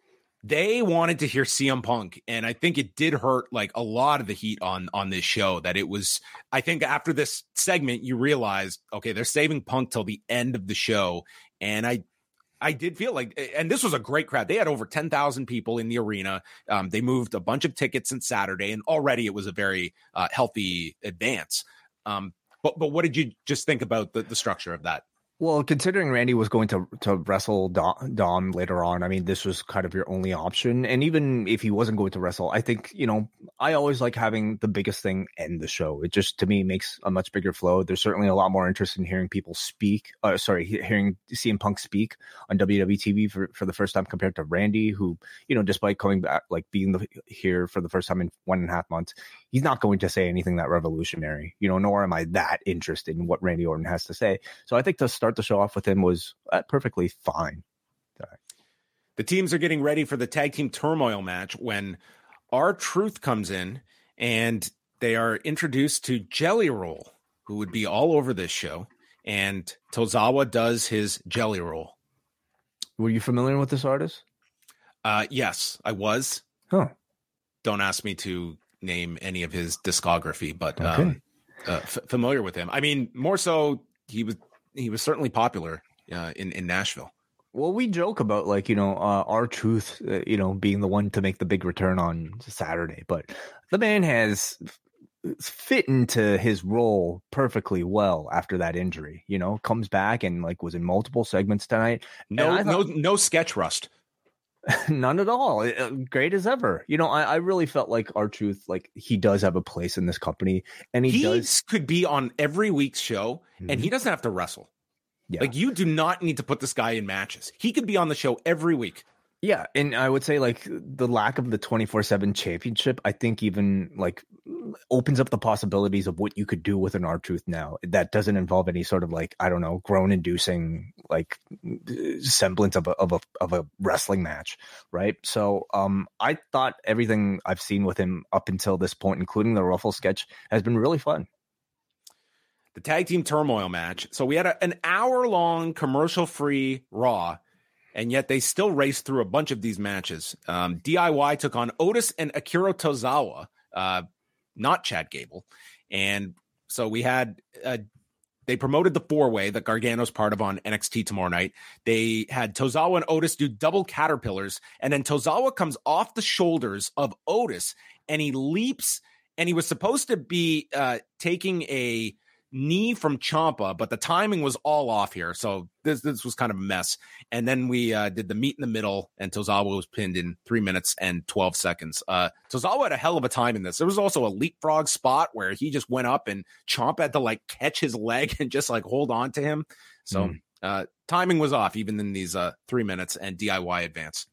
they wanted to hear CM Punk. And I think it did hurt like a lot of the heat on on this show. That it was, I think after this segment, you realized, okay, they're saving Punk till the end of the show. And I I did feel like, and this was a great crowd. They had over 10,000 people in the arena. Um, they moved a bunch of tickets since Saturday, and already it was a very uh, healthy advance. Um, but but what did you just think about the, the structure of that? Well, considering Randy was going to to wrestle Dom, Dom, later on, I mean, this was kind of your only option. And even if he wasn't going to wrestle, I think you know, I always like having the biggest thing end the show. It just to me makes a much bigger flow. There's certainly a lot more interest in hearing people speak. Uh, sorry, hearing CM Punk speak on WWE TV for for the first time compared to Randy, who you know, despite coming back like being the, here for the first time in one and a half months, he's not going to say anything that revolutionary. You know, nor am I that interested in what Randy Orton has to say. So I think to start the show off with him was uh, perfectly fine. The teams are getting ready for the tag team turmoil match when R-Truth comes in and they are introduced to Jelly Roll, who would be all over this show. And Tozawa does his Jelly Roll. Were you familiar with this artist? Uh, yes, I was. Huh. Don't ask me to name any of his discography, but okay. um, uh, f- familiar with him. I mean, more so, he was he was certainly popular uh, in in Nashville. Well, we joke about like you know uh, R-Truth, uh, you know, being the one to make the big return on Saturday, but the man has fit into his role perfectly well after that injury. You know, comes back and like was in multiple segments tonight. No, thought, no, no sketch rust. None at all. Uh, great as ever. You know, I, I really felt like R-Truth, like he does have a place in this company, and he, he does could be on every week's show, mm-hmm. and he doesn't have to wrestle. Yeah. Like you do not need to put this guy in matches. He could be on the show every week. Yeah, and I would say like the lack of the 24/7 championship, I think even like opens up the possibilities of what you could do with an R-Truth now. That doesn't involve any sort of like I don't know, groan inducing like semblance of a of a of a wrestling match, right? So, um I thought everything I've seen with him up until this point including the ruffle sketch has been really fun the tag team turmoil match. So we had a, an hour long commercial free Raw and yet they still raced through a bunch of these matches. Um, DIY took on Otis and Akira Tozawa, uh, not Chad Gable, and so we had. Uh, they promoted the four way that Gargano's part of on NXT tomorrow night. They had Tozawa and Otis do double caterpillars, and then Tozawa comes off the shoulders of Otis and he leaps. And he was supposed to be uh, taking a knee from Ciampa, but the timing was all off here. So this this was kind of a mess. And then we uh, did the meet in the middle, and Tozawa was pinned in three minutes and 12 seconds. Uh, Tozawa had a hell of a time in this. There was also a leapfrog spot where he just went up and Ciampa had to like catch his leg and just like hold on to him. So mm. uh, timing was off even in these uh, three minutes and DIY advance.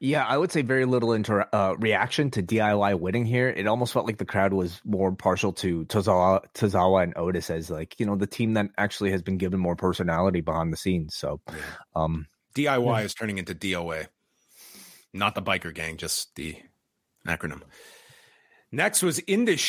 Yeah, I would say very little inter- uh, reaction to DIY winning here. It almost felt like the crowd was more partial to Tozawa, Tozawa and Otis as like you know the team that actually has been given more personality behind the scenes. So, um, DIY yeah. is turning into DOA, not the biker gang, just the acronym. Next was Indus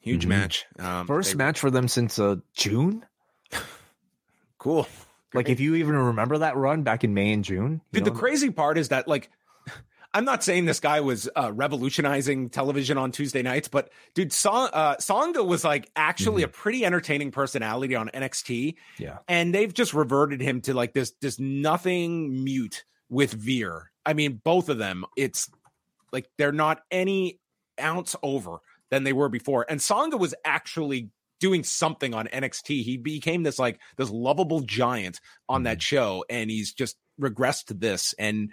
Huge mm-hmm. match. Um, First they... match for them since uh, June. cool. Like if you even remember that run back in May and June. Dude, know? the crazy part is that like I'm not saying this guy was uh, revolutionizing television on Tuesday nights, but dude, Song, uh, Sanga was like actually mm-hmm. a pretty entertaining personality on NXT. Yeah, and they've just reverted him to like this this nothing mute with Veer. I mean, both of them. It's like they're not any ounce over than they were before. And Sanga was actually doing something on NXT. He became this like this lovable giant on that mm-hmm. show, and he's just regressed to this. And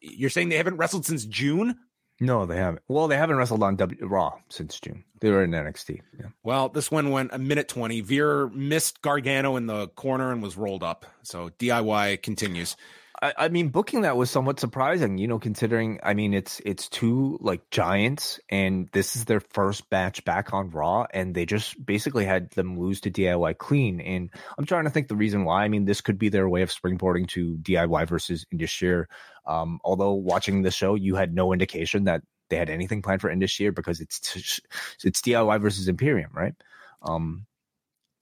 you're saying they haven't wrestled since June? No, they haven't. Well, they haven't wrestled on w- Raw since June. They were in NXT. Yeah. Well, this one went a minute 20. Veer missed Gargano in the corner and was rolled up. So DIY continues. I, I, mean, booking that was somewhat surprising, you know, considering I mean it's it's two like giants, and this is their first batch back on Raw, and they just basically had them lose to DIY clean. And I'm trying to think the reason why. I mean, this could be their way of springboarding to DIY versus Indus Sher. Um, although watching the show, you had no indication that they had anything planned for Indus Sher because it's it's DIY versus Imperium, right? Um,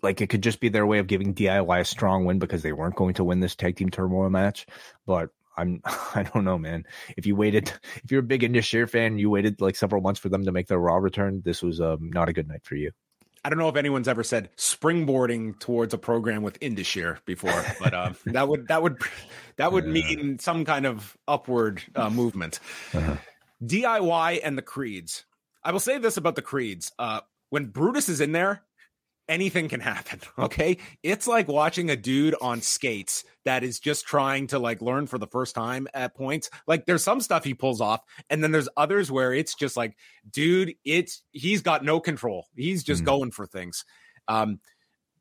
like it could just be their way of giving DIY a strong win because they weren't going to win this tag team turmoil match. But I'm I don't know, man. If you waited, if you're a big Indus Sher fan, you waited like several months for them to make their Raw return. This was um, not a good night for you. I don't know if anyone's ever said springboarding towards a program with Indus Sher before, but um, that would that would that would mean some kind of upward uh, movement. Uh-huh. DIY and the Creeds. I will say this about the Creeds: uh, when Brutus is in there, anything can happen. Okay. It's like watching a dude on skates that is just trying to like learn for the first time at points. Like there's some stuff he pulls off, and then there's others where it's just like, dude, it's he's got no control. He's just mm. going for things. Um,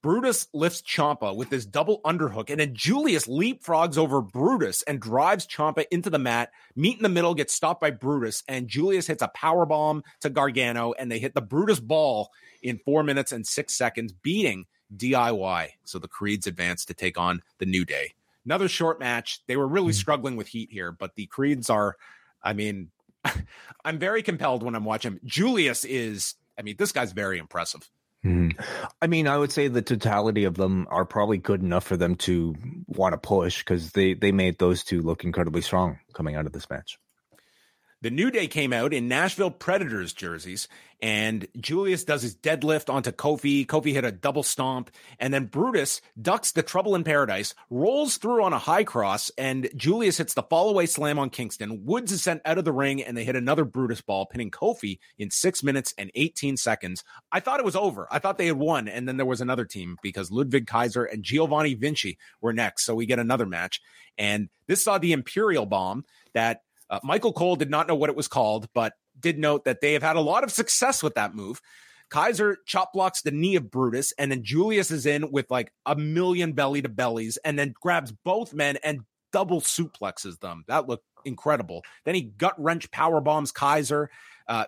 Brutus lifts Ciampa with his double underhook, and then Julius leapfrogs over Brutus and drives Ciampa into the mat. Meet in the middle gets stopped by Brutus, and Julius hits a power bomb to Gargano, and they hit the Brutus ball in four minutes and six seconds, beating DIY. So the Creeds advance to take on the New Day. Another short match. They were really hmm. struggling with heat here, but the Creeds are, I mean, I'm very compelled when I'm watching. Julius is, I mean, this guy's very impressive. Hmm. I mean, I would say the totality of them are probably good enough for them to want to push because they they made those two look incredibly strong coming out of this match. The New Day came out in Nashville Predators jerseys, and Julius does his deadlift onto Kofi. Kofi hit a double stomp, and then Brutus ducks the Trouble in Paradise, rolls through on a high cross, and Julius hits the fallaway slam on Kingston. Woods is sent out of the ring, and they hit another Brutus ball, pinning Kofi in six minutes and 18 seconds. I thought it was over. I thought they had won, and then there was another team because Ludwig Kaiser and Giovanni Vinci were next. So we get another match. And this saw the Imperial Bomb that uh, Michael Cole did not know what it was called, but did note that they have had a lot of success with that move. Kaiser chop blocks the knee of Brutus, and then Julius is in with like a million belly to bellies, and then grabs both men and double suplexes them. That looked incredible. Then he gut wrench power bombs Kaiser. Uh,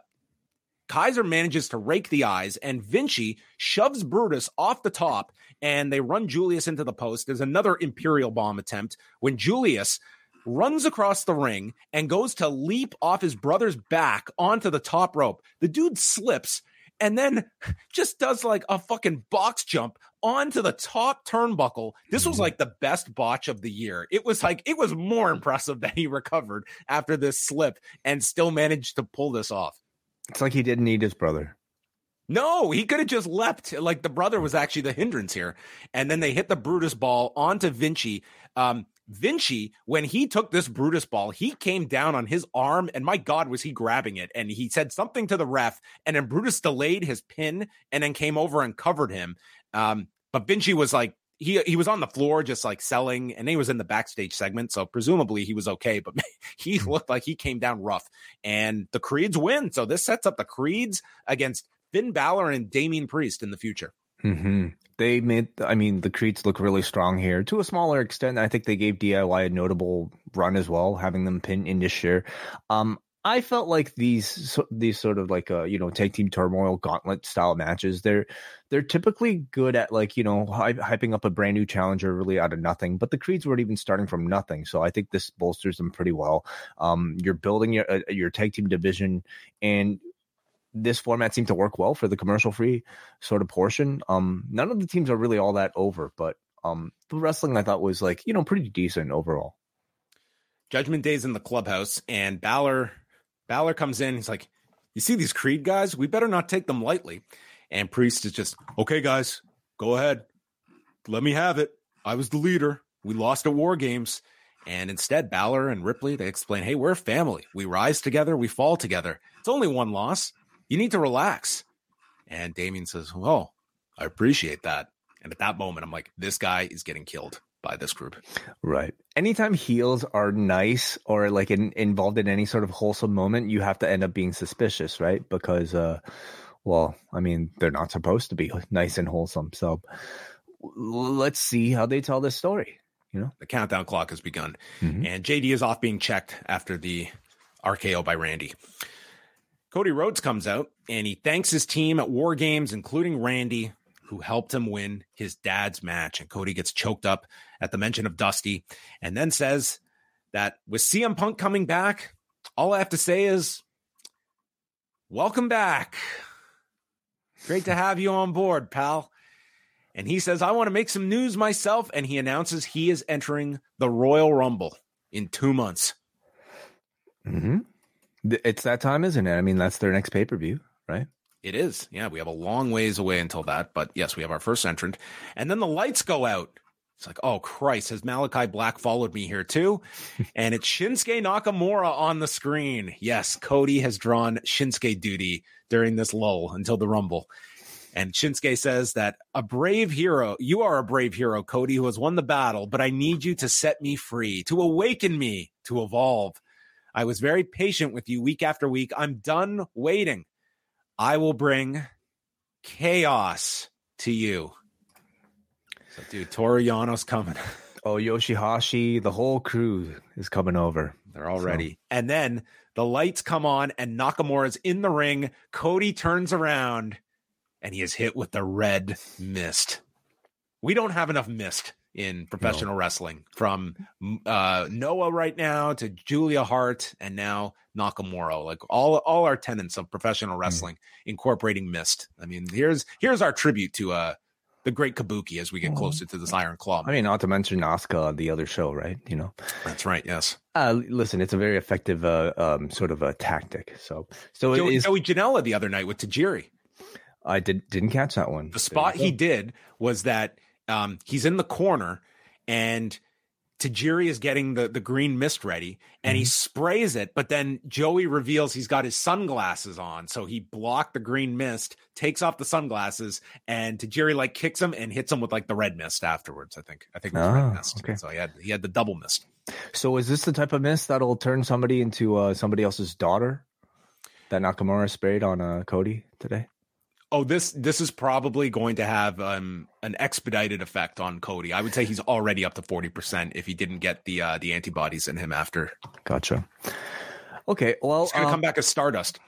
Kaiser manages to rake the eyes, and Vinci shoves Brutus off the top, and they run Julius into the post. There's another Imperial bomb attempt when Julius runs across the ring and goes to leap off his brother's back onto the top rope. The dude slips and then just does like a fucking box jump onto the top turnbuckle. This was mm-hmm. like the best botch of the year. It was like, it was more impressive that he recovered after this slip and still managed to pull this off. It's like he didn't need his brother. No, he could have just leapt. Like the brother was actually the hindrance here. And then they hit the Brutus ball onto Vinci. Um, Vinci, when he took this Brutus ball, he came down on his arm, and my God, was he grabbing it? And he said something to the ref, and then Brutus delayed his pin and then came over and covered him. Um, but Vinci was like, he he was on the floor just like selling, and he was in the backstage segment, so presumably he was okay. But he hmm. looked like he came down rough, and the Creeds win. So this sets up the Creeds against Finn Balor and Damien Priest in the future. Mm-hmm. They made i mean the creeds look really strong here. To a smaller extent i think they gave diy a notable run as well having them pin in this year. Um i felt like these these sort of like uh you know tag team turmoil gauntlet style matches they're they're typically good at like you know hyping up a brand new challenger really out of nothing but the creeds weren't even starting from nothing so i think this bolsters them pretty well. Um you're building your uh, your tag team division and this format seemed to work well for the commercial free sort of portion. Um, none of the teams are really all that over, but um, the wrestling I thought was like you know pretty decent overall. Judgment Day's in the clubhouse, and Balor Balor comes in. He's like, "You see these Creed guys? We better not take them lightly." And Priest is just, "Okay, guys, go ahead, let me have it. I was the leader. We lost at War Games." And instead, Balor and Ripley, they explain, hey, we're a family. We rise together, we fall together. It's only one loss. You need to relax. And Damien says, Well, I appreciate that. And at that moment, I'm like, this guy is getting killed by this group. Right. Anytime heels are nice or like in, involved in any sort of wholesome moment, you have to end up being suspicious, right? Because, uh, well, I mean, they're not supposed to be nice and wholesome. So let's see how they tell this story. You know, the countdown clock has begun, mm-hmm. and JD is off being checked after the RKO by Randy. Cody Rhodes comes out and he thanks his team at War Games, including Randy, who helped him win his dad's match. And Cody gets choked up at the mention of Dusty and then says that with CM Punk coming back, all I have to say is, welcome back. Great to have you on board, pal. And he says, I want to make some news myself. And he announces he is entering the Royal Rumble in two months. Mm-hmm. It's that time, isn't it? I mean, that's their next pay per view, right? It is. Yeah, we have a long ways away until that, but yes, we have our first entrant, and then the lights go out. It's like, oh Christ, has Malachi Black followed me here too? and it's Shinsuke Nakamura on the screen. Yes, Cody has drawn Shinsuke duty during this lull until the Rumble. And Shinsuke says that a brave hero, you are a brave hero, Cody, who has won the battle, but I need you to set me free, to awaken me, to evolve. I was very patient with you week after week. I'm done waiting. I will bring chaos to you. So, dude, Toru Yano's coming. Oh, Yoshihashi, the whole crew is coming over. They're all ready. And then the lights come on, and Nakamura's in the ring. Cody turns around, and he is hit with the red mist. We don't have enough mist in professional wrestling from uh, Noah right now to Julia Hart and now Nakamura. Like all all our tenants of professional wrestling incorporating mist. I mean, here's here's our tribute to uh the great Kabuki as we get closer to this Iron Claw. I mean, not to mention Asuka on the other show, right? You know, That's right. Yes. uh, listen, it's a very effective uh, um, sort of a tactic. So, so it Joey, is. Joey Janela the other night with Tajiri. I did didn't catch that one. The spot he did was that um, he's in the corner and Tajiri is getting the, the green mist ready and he sprays it, but then Joey reveals he's got his sunglasses on. So he blocked the green mist, takes off the sunglasses, and Tajiri like kicks him and hits him with like the red mist afterwards. I think. I think it was Ah, red mist. okay. So he had he had the double mist. So, is this the type of mist that'll turn somebody into uh, somebody else's daughter? That Nakamura sprayed on uh, Cody today. Oh, this this is probably going to have um, an expedited effect on Cody. I would say he's already up to forty percent if he didn't get the uh, the antibodies in him after. Gotcha. Okay, well, He's gonna um, come back as Stardust.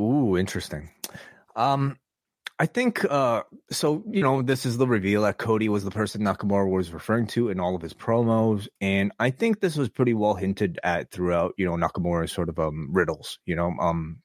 Ooh, interesting. Um, I think uh, so. You know, this is the reveal that Cody was the person Nakamura was referring to in all of his promos, and I think this was pretty well hinted at throughout. You know, Nakamura's sort of um riddles. You know, um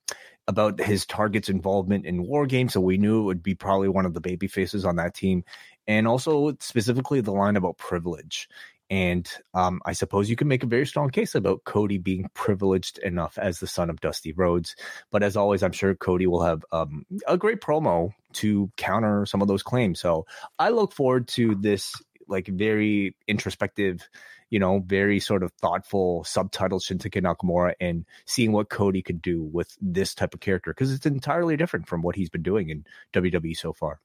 about his target's involvement in war games, so we knew it would be probably one of the baby faces on that team, and also specifically the line about privilege. And um, I suppose you can make a very strong case about Cody being privileged enough as the son of Dusty Rhodes. But as always, I'm sure Cody will have um, a great promo to counter some of those claims. So I look forward to this like very introspective, you know, very sort of thoughtful subtitle Shinsuke Nakamura and seeing what Cody could do with this type of character because it's entirely different from what he's been doing in WWE so far.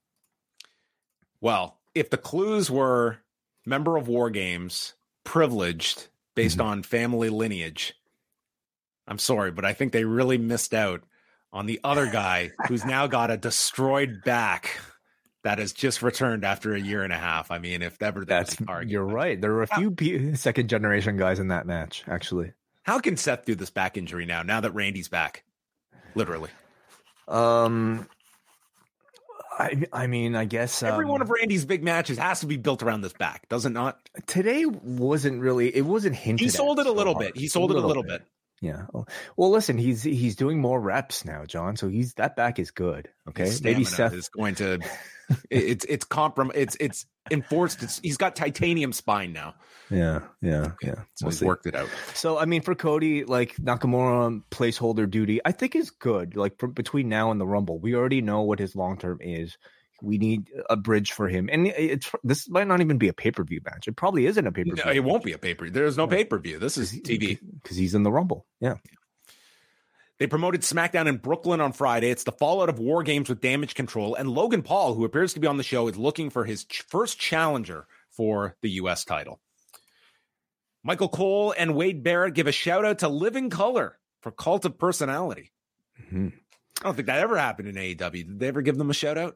Well, if the clues were member of war games, privileged based mm-hmm. on family lineage, I'm sorry, but I think they really missed out on the other guy who's now got a destroyed back that has just returned after a year and a half. I mean, if ever That's you're right. There were a few second generation guys in that match, actually. How can Seth do this back injury now? Now that Randy's back, literally. Um, I I mean, I guess Every um, one of Randy's big matches has to be built around this back, does it not? today wasn't really. It wasn't hinted. He sold it a little hard. bit. He sold it a little bit. Yeah. Oh, Well, listen, he's he's doing more reps now, John. So he's that back is good. Okay, maybe Seth. is going to. it's it's comprom. It's it's enforced. It's, he's got titanium spine now. Yeah, yeah, yeah. So We'll he's see. worked it out. So I mean, for Cody, like Nakamura placeholder duty, I think is good. Like from between now and the Rumble, we already know what his long term is. We need a bridge for him, and it's this might not even be a pay per view match. It probably isn't a pay per view. No, it won't be a paper. There's no pay per view. This is TV. because he's in the Rumble. Yeah. They promoted SmackDown in Brooklyn on Friday. It's the fallout of War Games with Damage Control, and Logan Paul, who appears to be on the show, is looking for his ch- first challenger for the U.S. title. Michael Cole and Wade Barrett give a shout out to Living Colour for Cult of Personality. Mhm. I don't think that ever happened in AEW. Did they ever give them a shout out?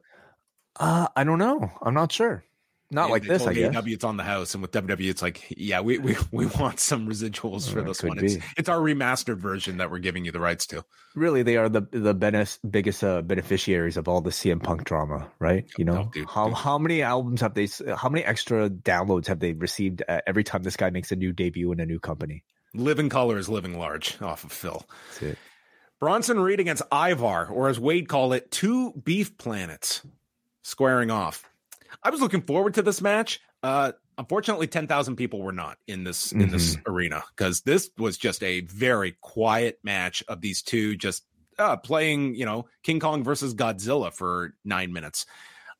Uh, I don't know. I'm not sure. Not like this, I guess. AEW it's on the house, and with WWE, it's like, yeah, we we, we want some residuals for this one. It's, it's our remastered version that we're giving you the rights to. Really, they are the the benes- biggest uh, beneficiaries of all the CM Punk drama, right? You know, Oh, dude, how dude. how many albums have they? How many extra downloads have they received uh, every time this guy makes a new debut in a new company? Living Colour is living large off of Phil. That's it. Bronson Reed against Ivar, or as Wade called it, two beef planets squaring off. I was looking forward to this match. Uh, unfortunately, ten thousand people were not in this in this arena because this was just a very quiet match of these two just uh, playing, you know, King Kong versus Godzilla for nine minutes.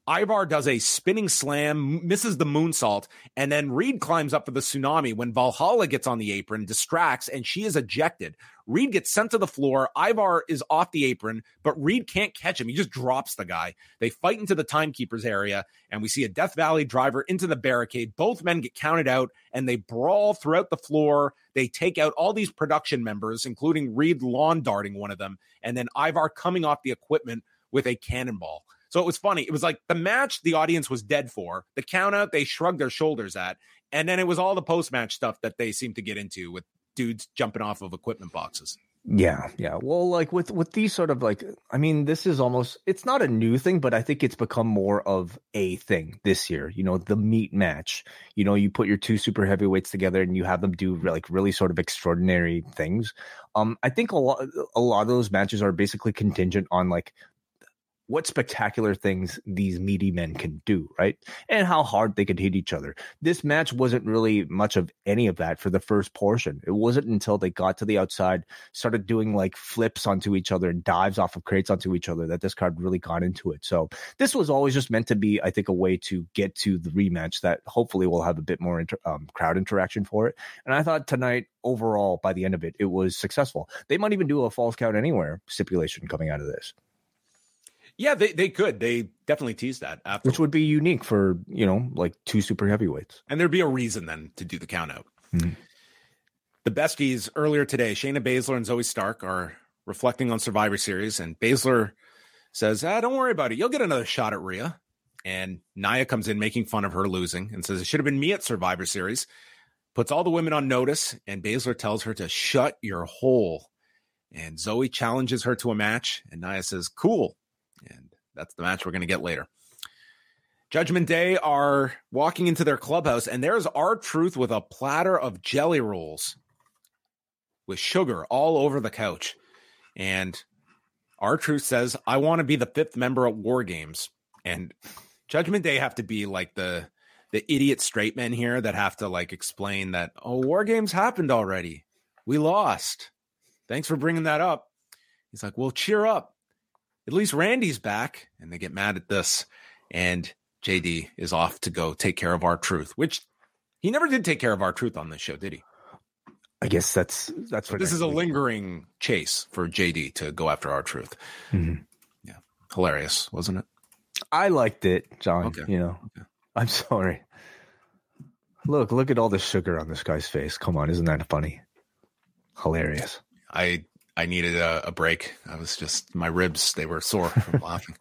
Ivar does a spinning slam, misses the moonsault, and then Reed climbs up for the tsunami when Valhalla gets on the apron, distracts, and she is ejected. Reed gets sent to the floor. Ivar is off the apron, but Reed can't catch him. He just drops the guy. They fight into the timekeeper's area, and we see a Death Valley driver into the barricade. Both men get counted out, and they brawl throughout the floor. They take out all these production members, including Reed lawn darting one of them, and then Ivar coming off the equipment with a cannonball. So it was funny. It was like the match the audience was dead for. The count out they shrugged their shoulders at. And then it was all the post match stuff that they seemed to get into with dudes jumping off of equipment boxes. Yeah, yeah. Well, like with with these sort of like, I mean, this is almost it's not a new thing, but I think it's become more of a thing this year. You know, the meat match. You know, you put your two super heavyweights together and you have them do like really sort of extraordinary things. Um, I think a lot a lot of those matches are basically contingent on like what spectacular things these meaty men can do, right? And how hard they could hit each other. This match wasn't really much of any of that for the first portion. It wasn't until they got to the outside, started doing like flips onto each other and dives off of crates onto each other that this card really got into it. So this was always just meant to be, I think, a way to get to the rematch that hopefully will have a bit more inter- um, crowd interaction for it. And I thought tonight, overall, by the end of it, it was successful. They might even do a falls count anywhere stipulation coming out of this. Yeah, they, they could. They definitely teased that. After. Which would be unique for, you know, like two super heavyweights. And there'd be a reason then to do the count out. Mm-hmm. The besties earlier today, Shayna Baszler and Zoey Stark are reflecting on Survivor Series, and Baszler says, ah, don't worry about it. You'll get another shot at Rhea. And Nia comes in making fun of her losing and says, It should have been me at Survivor Series. Puts all the women on notice, and Baszler tells her to shut your hole. And Zoey challenges her to a match, and Nia says, Cool. And that's the match we're going to get later. Judgment Day are walking into their clubhouse, and there's R-Truth with a platter of jelly rolls with sugar all over the couch. And R-Truth says, I want to be the fifth member at War Games. And Judgment Day have to be like the the idiot straight men here that have to like explain that, oh, War Games happened already. We lost. Thanks for bringing that up. He's like, well, cheer up at least Randy's back. And they get mad at this. And JD is off to go take care of R-Truth, which he never did take care of R-Truth on this show, did he? I guess that's that's what this is a lingering chase for JD to go after R-Truth. Mm-hmm. Yeah, hilarious, wasn't it? I liked it, John. Okay. You know, okay. I'm sorry. Look, look at all the sugar on this guy's face. Come on, isn't that funny? Hilarious. I I needed a, a, break. I was just my ribs they were sore from laughing.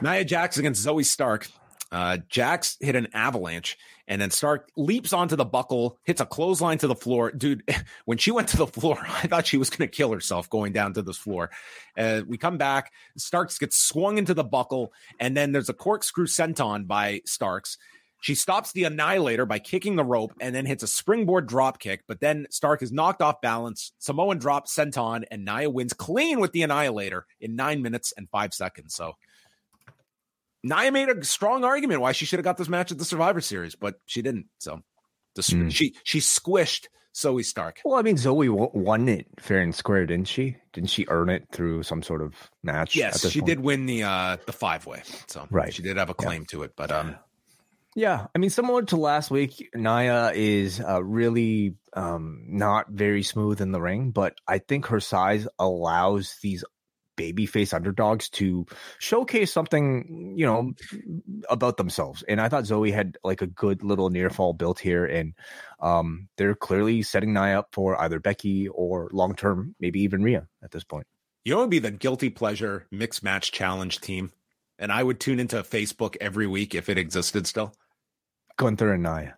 Nia Jax against Zoey Stark. Uh, Jax hit an avalanche, and then Stark leaps onto the buckle, hits a clothesline to the floor. Dude, when she went to the floor, I thought she was going to kill herself going down to this floor. Uh, we come back. Starks gets swung into the buckle, and then there's a corkscrew senton by Starks. She stops the Annihilator by kicking the rope and then hits a springboard drop kick, but then Stark is knocked off balance. Samoan drop senton, and Nia wins clean with the Annihilator in nine minutes and five seconds. So Nia made a strong argument why she should have got this match at the Survivor Series, but she didn't. So mm. she she squished Zoey Stark. Well, I mean, Zoe won it fair and square, didn't she? Didn't she earn it through some sort of match? Yes, she point? did win the uh the five way. So right. she did have a claim yeah. to it, but um yeah, I mean, similar to last week, Nia is uh, really um, not very smooth in the ring, but I think her size allows these babyface underdogs to showcase something, you know, about themselves. And I thought Zoey had like a good little near fall built here, and um, they're clearly setting Nia up for either Becky or long term, maybe even Rhea at this point. You would be the guilty pleasure mixed match challenge team, and I would tune into Facebook every week if it existed still. Gunther and Nia.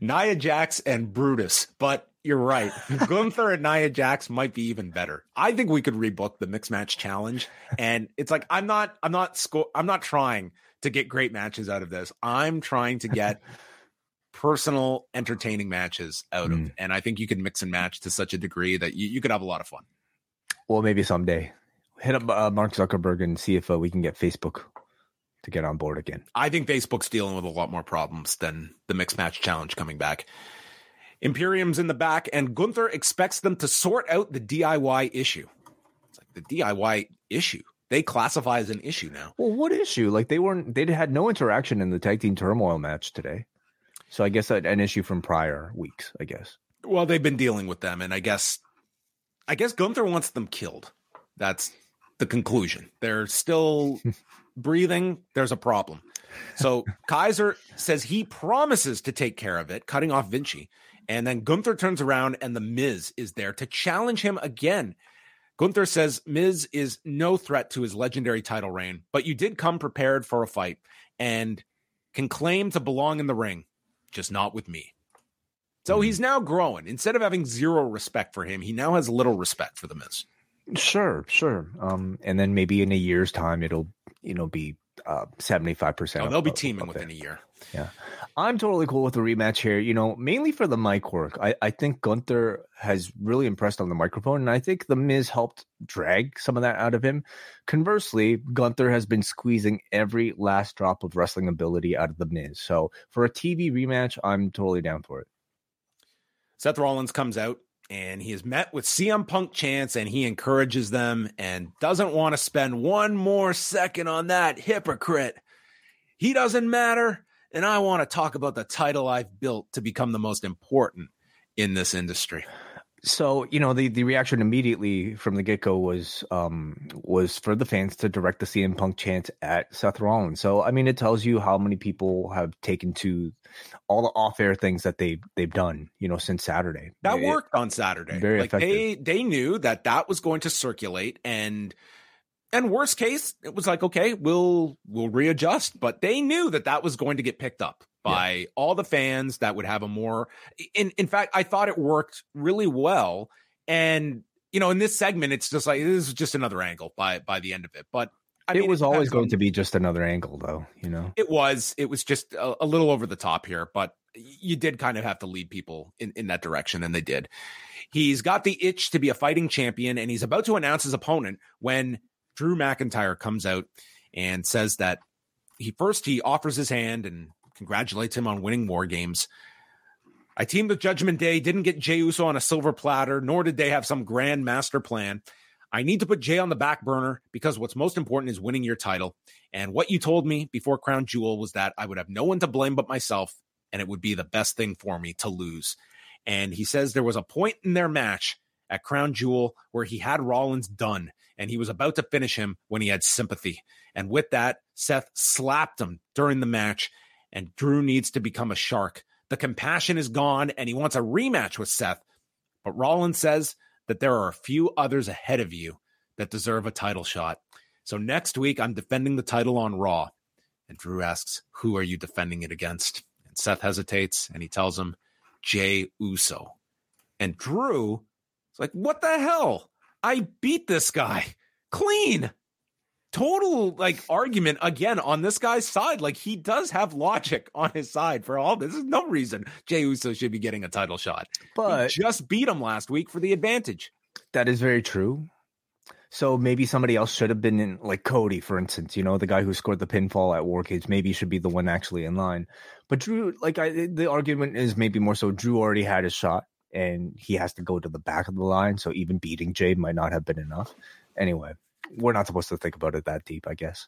Nia Jax and Brutus, but you're right. Gunther and Nia Jax might be even better. I think we could rebook the mixed match challenge. And it's like I'm not I'm not sco- I'm not trying to get great matches out of this. I'm trying to get personal entertaining matches out of. Mm. And I think you can mix and match to such a degree that you, you could have a lot of fun. Well, maybe someday. Hit up uh, Mark Zuckerberg and see if uh, we can get Facebook to get on board again. I think Facebook's dealing with a lot more problems than the mixed match challenge coming back. Imperium's in the back, and Gunther expects them to sort out the DIY issue. It's like the DIY issue. they classify as an issue now. Well, what issue? Like they weren't they had no interaction in the tag team turmoil match today. So I guess an issue from prior weeks, I guess. Well, they've been dealing with them, and I guess I guess Gunther wants them killed. That's the conclusion. They're still breathing. There's a problem. So Kaiser says he promises to take care of it, cutting off Vinci. And then Gunther turns around and the Miz is there to challenge him again. Gunther says Miz is no threat to his legendary title reign, but you did come prepared for a fight and can claim to belong in the ring, just not with me. So hmm. he's now growing. Instead of having zero respect for him, he now has little respect for the Miz. Sure, sure. Um, and then maybe in a year's time, it'll you know be seventy five percent. Oh, they'll be teaming within it. a year. Yeah, I'm totally cool with the rematch here. You know, mainly for the mic work. I I think Gunther has really impressed on the microphone, and I think the Miz helped drag some of that out of him. Conversely, Gunther has been squeezing every last drop of wrestling ability out of the Miz. So for a TV rematch, I'm totally down for it. Seth Rollins comes out and he has met with CM Punk chance and he encourages them and doesn't want to spend one more second on that hypocrite. He doesn't matter. And I want to talk about the title I've built to become the most important in this industry. So you know the the reaction immediately from the get go was um was for the fans to direct the CM Punk chant at Seth Rollins. So I mean it tells you how many people have taken to all the off air things that they they've done you know since Saturday. That it, worked on Saturday. Very like effective. they they knew that that was going to circulate and and worst case it was like okay we'll we'll readjust but they knew that that was going to get picked up by yeah. all the fans that would have a more in in fact I thought it worked really well. And you know in this segment it's just like this is just another angle by by the end of it. But I it mean, was always going to be just another angle though you know? It was it was just a, a little over the top here but you did kind of have to lead people in, in that direction and they did. He's got the itch to be a fighting champion and he's about to announce his opponent when drew mcintyre comes out and says that he first he offers his hand and congratulates him on winning war games i teamed with judgment day didn't get jey uso on a silver platter nor did they have some grand master plan I need to put Jey on the back burner because what's most important is winning your title. And what you told me before Crown Jewel was that I would have no one to blame but myself, and it would be the best thing for me to lose. And he says there was a point in their match at Crown Jewel where he had Rollins done, and he was about to finish him when he had sympathy. And with that, Seth slapped him during the match, and Drew needs to become a shark. The compassion is gone, and he wants a rematch with Seth. But Rollins says that there are a few others ahead of you that deserve a title shot. So next week, I'm defending the title on Raw. And Drew asks, Who are you defending it against? And Seth hesitates and he tells him, Jey Uso. And Drew is like, What the hell? I beat this guy clean. Total like argument again on this guy's side. Like he does have logic on his side for all this. There's no reason Jey Uso should be getting a title shot. But he just beat him last week for the advantage. That is very true. So maybe somebody else should have been in, like Cody, for instance. You know, the guy who scored the pinfall at War Games. Maybe should be the one actually in line. But Drew, like, I, the argument is maybe more so. Drew already had his shot, and he has to go to the back of the line. So even beating Jey might not have been enough. Anyway, we're not supposed to think about it that deep, I guess.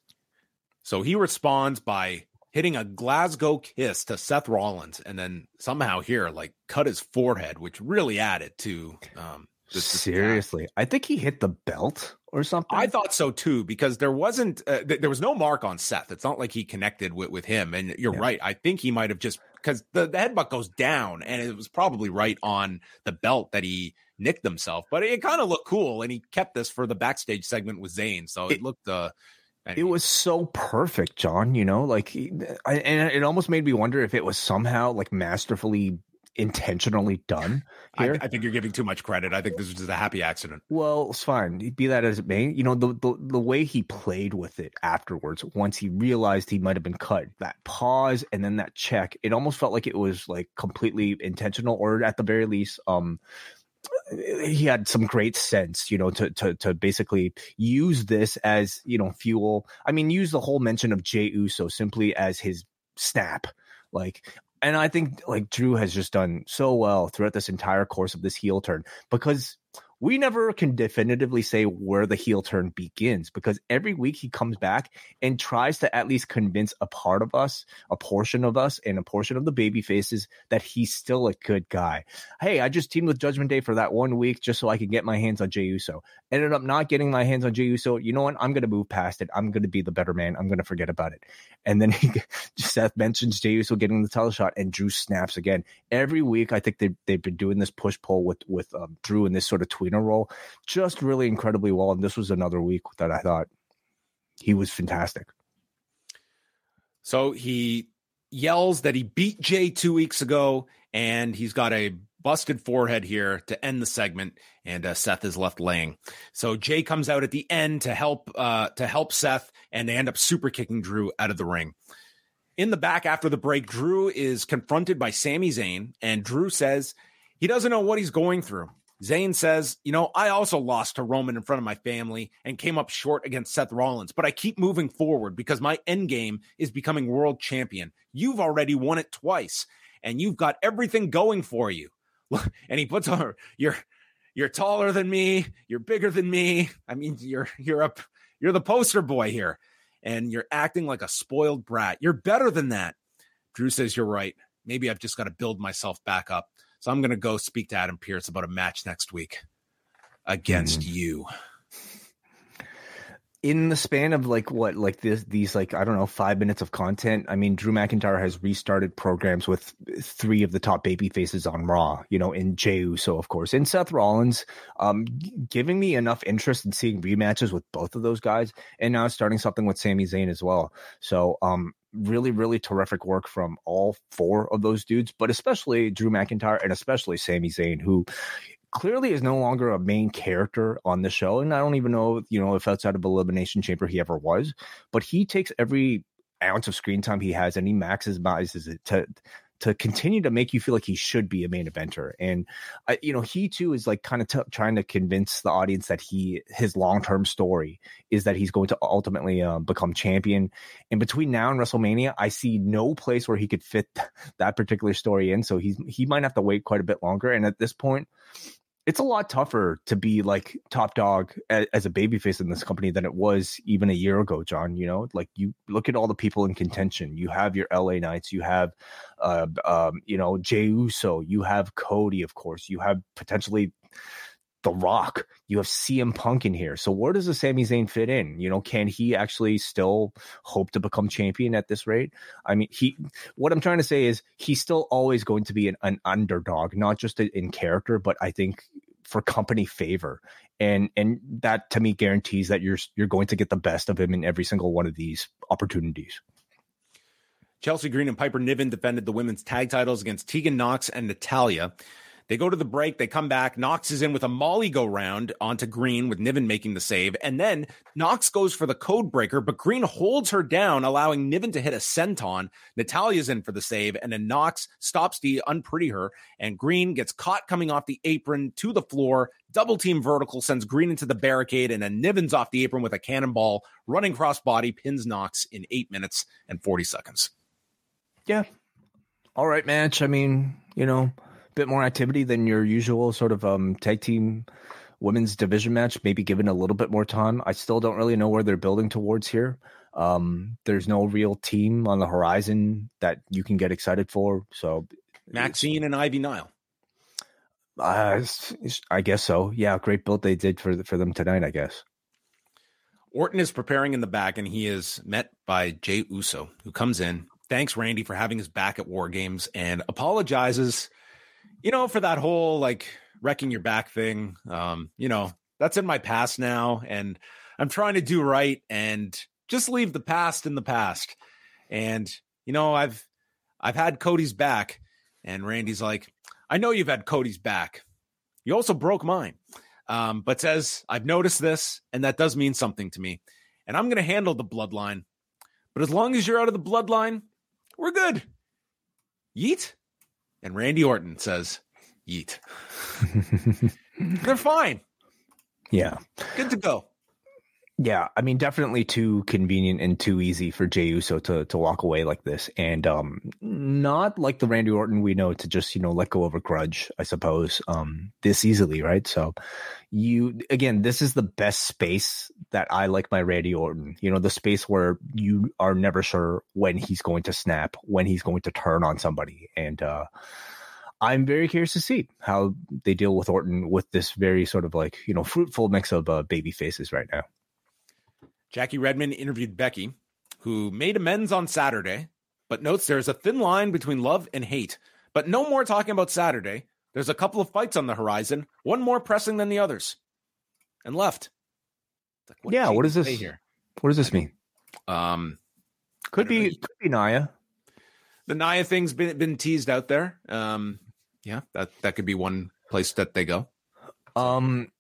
So he responds by hitting a Glasgow kiss to Seth Rollins, and then somehow here, like, cut his forehead, which really added to um, this, this Seriously, I think he hit the belt or something. I thought so too because there wasn't uh, th- there was no mark on Seth. It's not like he connected with, with him. And you're Yeah. right. I think he might have just because the, the headbutt goes down and it was probably right on the belt that he nicked himself. But it kind of looked cool, and he kept this for the backstage segment with Zayn. So it, It- looked uh, it was so perfect, John. You know, like, I, and it almost made me wonder if it was somehow like masterfully, intentionally done I, here. I think you're giving too much credit. I think this was just a happy accident. Well, it's fine. Be that as it may, you know the, the the way he played with it afterwards. Once he realized he might have been cut, that pause and then that check, it almost felt like it was like completely intentional, or at the very least, um, he had some great sense, you know, to to to basically use this as you know fuel. I mean, use the whole mention of Jey Uso simply as his snap, like. And I think like Drew has just done so well throughout this entire course of this heel turn because we never can definitively say where the heel turn begins because every week he comes back and tries to at least convince a part of us, a portion of us, and a portion of the baby faces that he's still a good guy. Hey, I just teamed with Judgment Day for that one week just so I could get my hands on Jey Uso. Ended up not getting my hands on Jey Uso. You know what? I'm going to move past it. I'm going to be the better man. I'm going to forget about it. And then he, Seth mentions Jey Uso getting the title shot, and Drew snaps again. Every week, I think they've, they've been doing this push pull with with um, Drew in this sort of tweener role, just really incredibly well. And this was another week that I thought he was fantastic. So he yells that he beat Jey two weeks ago, and he's got a busted forehead here to end the segment, and uh, Seth is left laying. So Jey comes out at the end to help uh, to help Seth, and they end up super kicking Drew out of the ring. In the back after the break, Drew is confronted by Sami Zayn, and Drew says he doesn't know what he's going through. Zayn says, You know, I also lost to Roman in front of my family and came up short against Seth Rollins, but I keep moving forward because my end game is becoming world champion. You've already won it twice, and you've got everything going for you. And he puts on, You're. You're taller than me. You're bigger than me. I mean, you're you're up. You're the poster boy here, and you're acting like a spoiled brat. You're better than that. Drew says you're right. Maybe I've just got to build myself back up. So I'm going to go speak to Adam Pearce about a match next week against mm. you. In the span of like what, like this, these like I don't know, five minutes of content. I mean, Drew McIntyre has restarted programs with three of the top baby faces on Raw. You know, in Jey Uso, of course, and Seth Rollins, um, giving me enough interest in seeing rematches with both of those guys, and now starting something with Sami Zayn as well. So, um, really, really terrific work from all four of those dudes, but especially Drew McIntyre and especially Sami Zayn, who clearly is no longer a main character on the show. And I don't even know, you know, if outside of Elimination Chamber he ever was, but he takes every ounce of screen time he has and he maximizes it to to continue to make you feel like he should be a main eventer. And uh, you know, he too is like kind of t- trying to convince the audience that he his long term story is that he's going to ultimately um, become champion. And between now and WrestleMania, I see no place where he could fit that particular story in. So he's he might have to wait quite a bit longer. And at this point, it's a lot tougher to be like top dog as, a babyface in this company than it was even a year ago, John. You know, like you look at all the people in contention. You have your LA Knights, you have, uh, um, you know, Jey Uso, you have Cody, of course, you have potentially the Rock, you have CM Punk in here. So where does the Sami Zayn fit in? You know, can he actually still hope to become champion at this rate? I mean, he. What I'm trying to say is he's still always going to be an, an underdog, not just in character, but I think for company favor. And and that to me guarantees that you're you're going to get the best of him in every single one of these opportunities. Chelsea Green and Piper Niven defended the women's tag titles against Tegan Knox and Natalya. They go to the break. They come back. Knox is in with a Molly go round onto Green with Niven making the save. And then Knox goes for the code breaker, but Green holds her down, allowing Niven to hit a senton. Natalya's in for the save. And then Knox stops the Unprettier. And Green gets caught coming off the apron to the floor. Double team vertical sends Green into the barricade. And then Niven's off the apron with a cannonball, running cross body, pins Knox in eight minutes and 40 seconds. Yeah. All right, match. I mean, you know, bit more activity than your usual sort of um, tag team women's division match, maybe given a little bit more time. I still don't really know where they're building towards here. Um, there's no real team on the horizon that you can get excited for. So Maxxine and Ivy Nile. Uh, I guess so. Yeah, great build they did for for them tonight. I guess. Orton is preparing in the back, and he is met by Jey Uso, who comes in, thanks Randy for having his back at War Games, and apologizes you know, for that whole like wrecking your back thing, um, you know, that's in my past now. And I'm trying to do right and just leave the past in the past. And, you know, I've, I've had Cody's back. And Randy's like, I know you've had Cody's back. You also broke mine. Um, but says, I've noticed this, and that does mean something to me. And I'm going to handle the bloodline. But as long as you're out of the bloodline, we're good. Yeet. And Randy Orton says, Yeet. They're fine. Yeah. Good to go. Yeah, I mean, definitely too convenient and too easy for Jey Uso to to walk away like this, and um, not like the Randy Orton we know to just you know let go of a grudge, I suppose, um, this easily, right? So, you again, this is the best space that I like my Randy Orton. You know, the space where you are never sure when he's going to snap, when he's going to turn on somebody, and uh, I'm very curious to see how they deal with Orton with this very sort of like you know fruitful mix of uh, baby faces right now. Jackie Redmond interviewed Becky, who made amends on Saturday, but notes there's a thin line between love and hate. But no more talking about Saturday. There's a couple of fights on the horizon, one more pressing than the others, and left. Like, what yeah, what does this here? What does this mean? Um, could be could be Nia. The Nia thing's been been teased out there. Um, yeah, that that could be one place that they go. Um,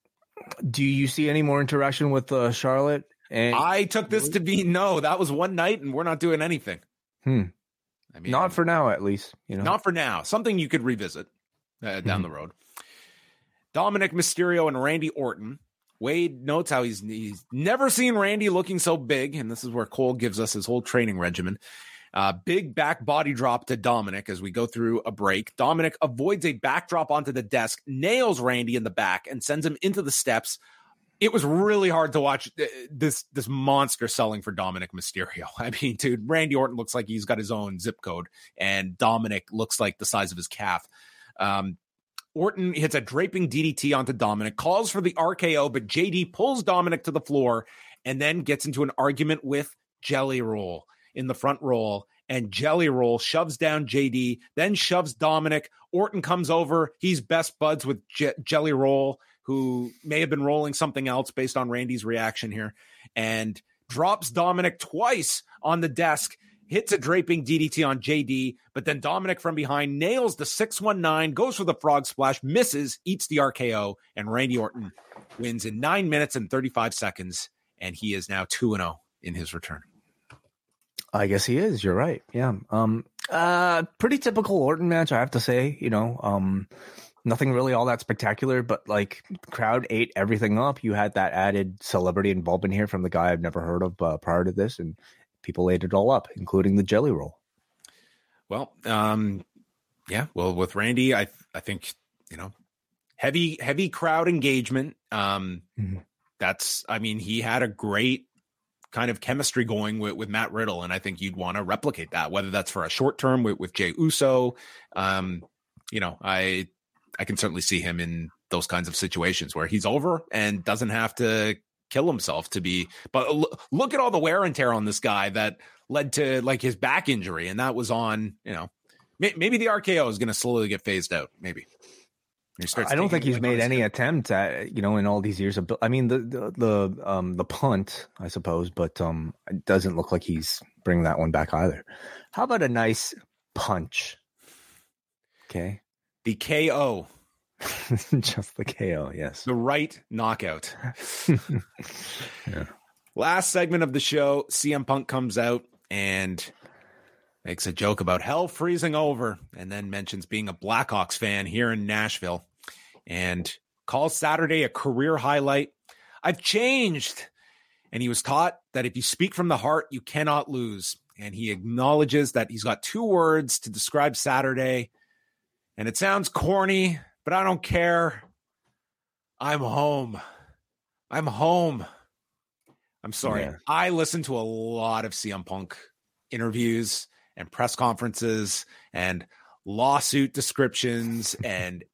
do you see any more interaction with uh, Charlotte and I took this to be no, that was one night and we're not doing anything. Hmm. I mean, not for now, at least. You know, not for now. Something you could revisit uh, down hmm. the road. Dominik Mysterio and Randy Orton. Wade notes how he's he's never seen Randy looking so big, and this is where Cole gives us his whole training regimen. Uh, big back body drop to Dominik as we go through a break. Dominik avoids a backdrop onto the desk, nails Randy in the back, and sends him into the steps it was really hard to watch uh, this this monster selling for Dominik Mysterio. I mean, dude, Randy Orton looks like he's got his own zip code, and Dominik looks like the size of his calf. Um, Orton hits a draping DDT onto Dominik, calls for the RKO, but JD pulls Dominik to the floor and then gets into an argument with Jelly Roll in the front roll. And Jelly Roll shoves down JD, then shoves Dominik. Orton comes over. He's best buds with J- Jelly Roll who may have been rolling something else based on Randy's reaction here, and drops Dominik twice on the desk, hits a draping DDT on JD, but then Dominik from behind nails the 619, goes for the frog splash, misses, eats the RKO, and Randy Orton wins in nine minutes and 35 seconds, and he is now 2 0 in his return. I guess he is. You're right. Yeah. Um. Uh. Pretty typical Orton match, I have to say. You know. Um nothing really all that spectacular, but like crowd ate everything up. You had that added celebrity involvement here from the guy I've never heard of uh, prior to this, and people ate it all up, including the jelly roll. Well, um, yeah. Well, with Randy, I I think you know heavy heavy crowd engagement. Um, mm-hmm. That's I mean he had a great kind of chemistry going with, with Matt Riddle, and I think you'd want to replicate that, whether that's for a short term with, with Jey Uso. Um, you know, I I can certainly see him in those kinds of situations where he's over and doesn't have to kill himself to be. But look at all the wear and tear on this guy that led to like his back injury, and that was on you know maybe the RKO is going to slowly get phased out. Maybe. I don't think he's made any attempt at you know in all these years of. I mean the the the um the punt I suppose, but um it doesn't look like he's bringing that one back either. How about a nice punch? Okay, the KO. Just the KO, yes. The right knockout. yeah. Last segment of the show, CM Punk comes out and makes a joke about hell freezing over and then mentions being a Blackhawks fan here in Nashville and calls Saturday a career highlight. I've changed. And he was taught that if you speak from the heart, you cannot lose. And he acknowledges that he's got two words to describe Saturday and it sounds corny, but I don't care. I'm home. I'm home. I'm sorry. Yeah. I listened to a lot of CM Punk interviews and press conferences and lawsuit descriptions and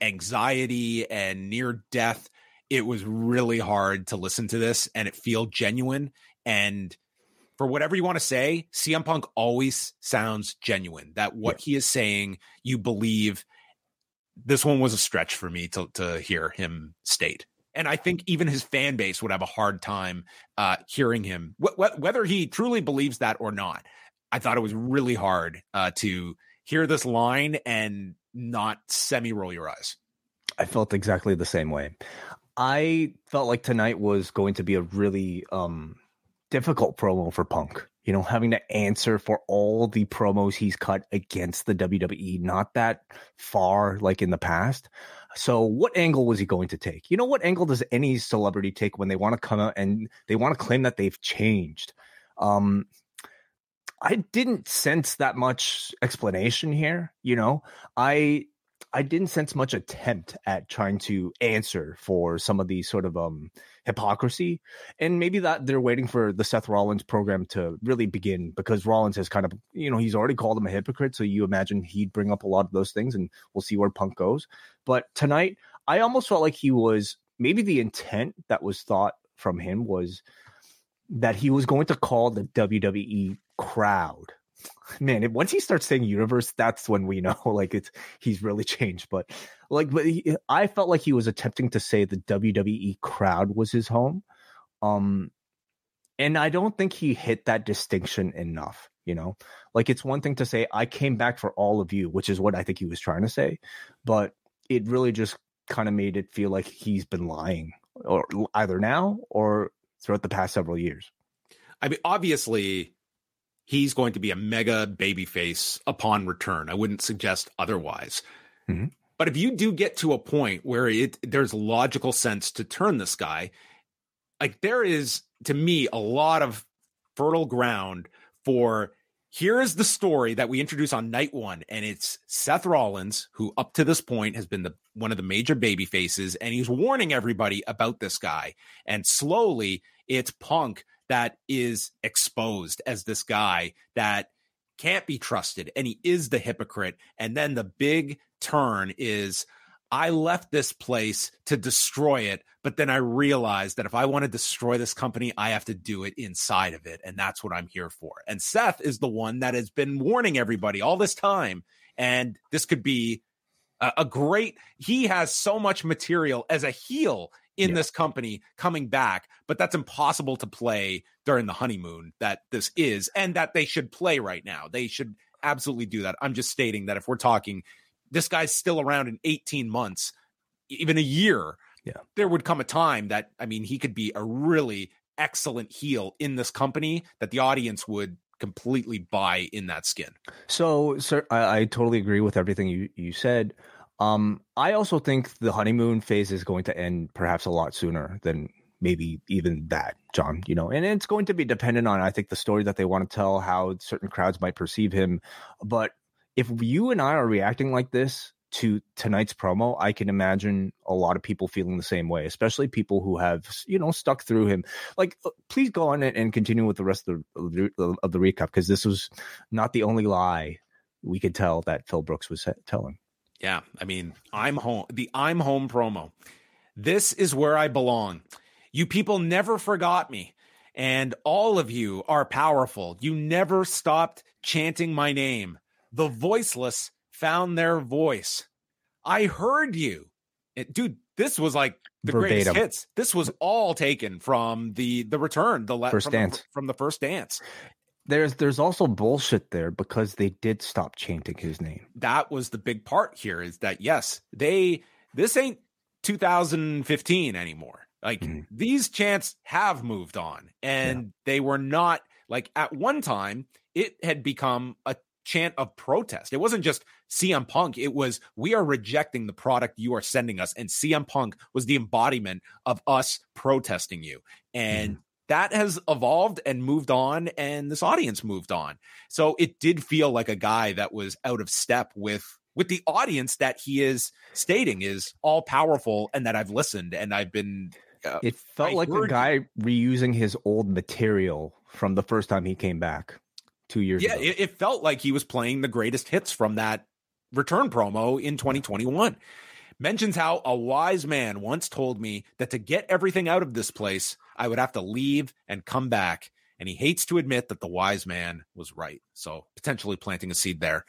anxiety and near death. It was really hard to listen to this and it feel genuine. And for whatever you want to say, CM Punk always sounds genuine. That what yeah. he is saying, you believe. This one was a stretch for me to to hear him state, and I think even his fan base would have a hard time uh, hearing him, wh- wh- whether he truly believes that or not. I thought it was really hard uh, to hear this line and not semi roll your eyes. I felt exactly the same way. I felt like tonight was going to be a really um difficult promo for Punk. you know, having to answer for all the promos he's cut against the WWE, not that far like in the past. So, what angle was he going to take? You know, what angle does any celebrity take when they want to come out and they want to claim that they've changed? Um, I didn't sense that much explanation here. You know, I I didn't sense much attempt at trying to answer for some of the sort of um hypocrisy. And maybe that they're waiting for the Seth Rollins program to really begin because Rollins has kind of, you know, he's already called him a hypocrite. So you imagine he'd bring up a lot of those things and we'll see where Punk goes. But tonight, I almost felt like he was maybe the intent that was thought from him was that he was going to call the WWE crowd man, once he starts saying universe, that's when we know like it's he's really changed. But like, but he, I felt like he was attempting to say the WWE crowd was his home, um, and I don't think he hit that distinction enough. You know, like it's one thing to say I came back for all of you, which is what I think he was trying to say, but it really just kind of made it feel like he's been lying, or either now or throughout the past several years. I mean, obviously, he's going to be a mega babyface upon return. I wouldn't suggest otherwise. Mm-hmm. But if you do get to a point where it there's logical sense to turn this guy, like there is to me a lot of fertile ground for here is the story that we introduce on night one, and it's Seth Rollins, who up to this point has been the one of the major baby faces, and he's warning everybody about this guy. And slowly, it's Punk that is exposed as this guy that can't be trusted and he is the hypocrite. And then the big turn is I left this place to destroy it, but then I realized that if I want to destroy this company, I have to do it inside of it. And that's what I'm here for. And Seth is the one that has been warning everybody all this time. And this could be a, a great, he has so much material as a heel in yeah. this company coming back, but that's impossible to play during the honeymoon that this is, and that they should play right now. They should absolutely do that. I'm just stating that if we're talking, this guy's still around in 18 months, even a year, yeah, there would come a time that I mean, he could be a really excellent heel in this company that the audience would completely buy in that skin. So, sir, I, I totally agree with everything you you said. Um, I also think the honeymoon phase is going to end perhaps a lot sooner than maybe even that, John. You know, and it's going to be dependent on I think the story that they want to tell, how certain crowds might perceive him. But if you and I are reacting like this to tonight's promo, I can imagine a lot of people feeling the same way, especially people who have, you know, stuck through him. Like, uh, please go on and continue with the rest of the, of the recap because this was not the only lie we could tell that Phil Brooks was telling. Yeah, I mean, I'm home. The I'm home promo. This is where I belong. You people never forgot me, and all of you are powerful. You never stopped chanting my name. The voiceless found their voice. I heard you. It, dude, this was like the Verbatim. greatest hits. This was all taken from the the return, the first from dance the, from the first dance there's there's also bullshit there because they did stop chanting his name. That was the big part here is that yes, they this ain't 2015 anymore. Like mm-hmm. these chants have moved on and yeah. they were not like at one time it had become a chant of protest. It wasn't just CM Punk, it was we are rejecting the product you are sending us and CM Punk was the embodiment of us protesting you. And mm that has evolved and moved on and this audience moved on. So it did feel like a guy that was out of step with with the audience that he is stating is all powerful and that i've listened and i've been uh, it felt I like a guy reusing his old material from the first time he came back two years yeah, ago. It, it felt like he was playing the greatest hits from that return promo in 2021 mentions how a wise man once told me that to get everything out of this place, I would have to leave and come back. And he hates to admit that the wise man was right. So potentially planting a seed there.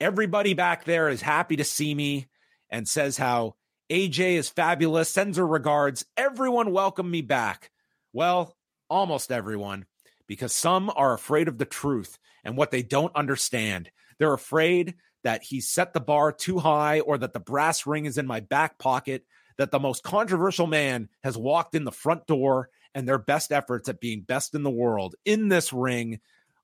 Everybody back there is happy to see me and says how AJ is fabulous, sends her regards. Everyone welcome me back. Well, almost everyone, because some are afraid of the truth and what they don't understand. They're afraid that he set the bar too high or that the brass ring is in my back pocket, that the most controversial man has walked in the front door and their best efforts at being best in the world in this ring,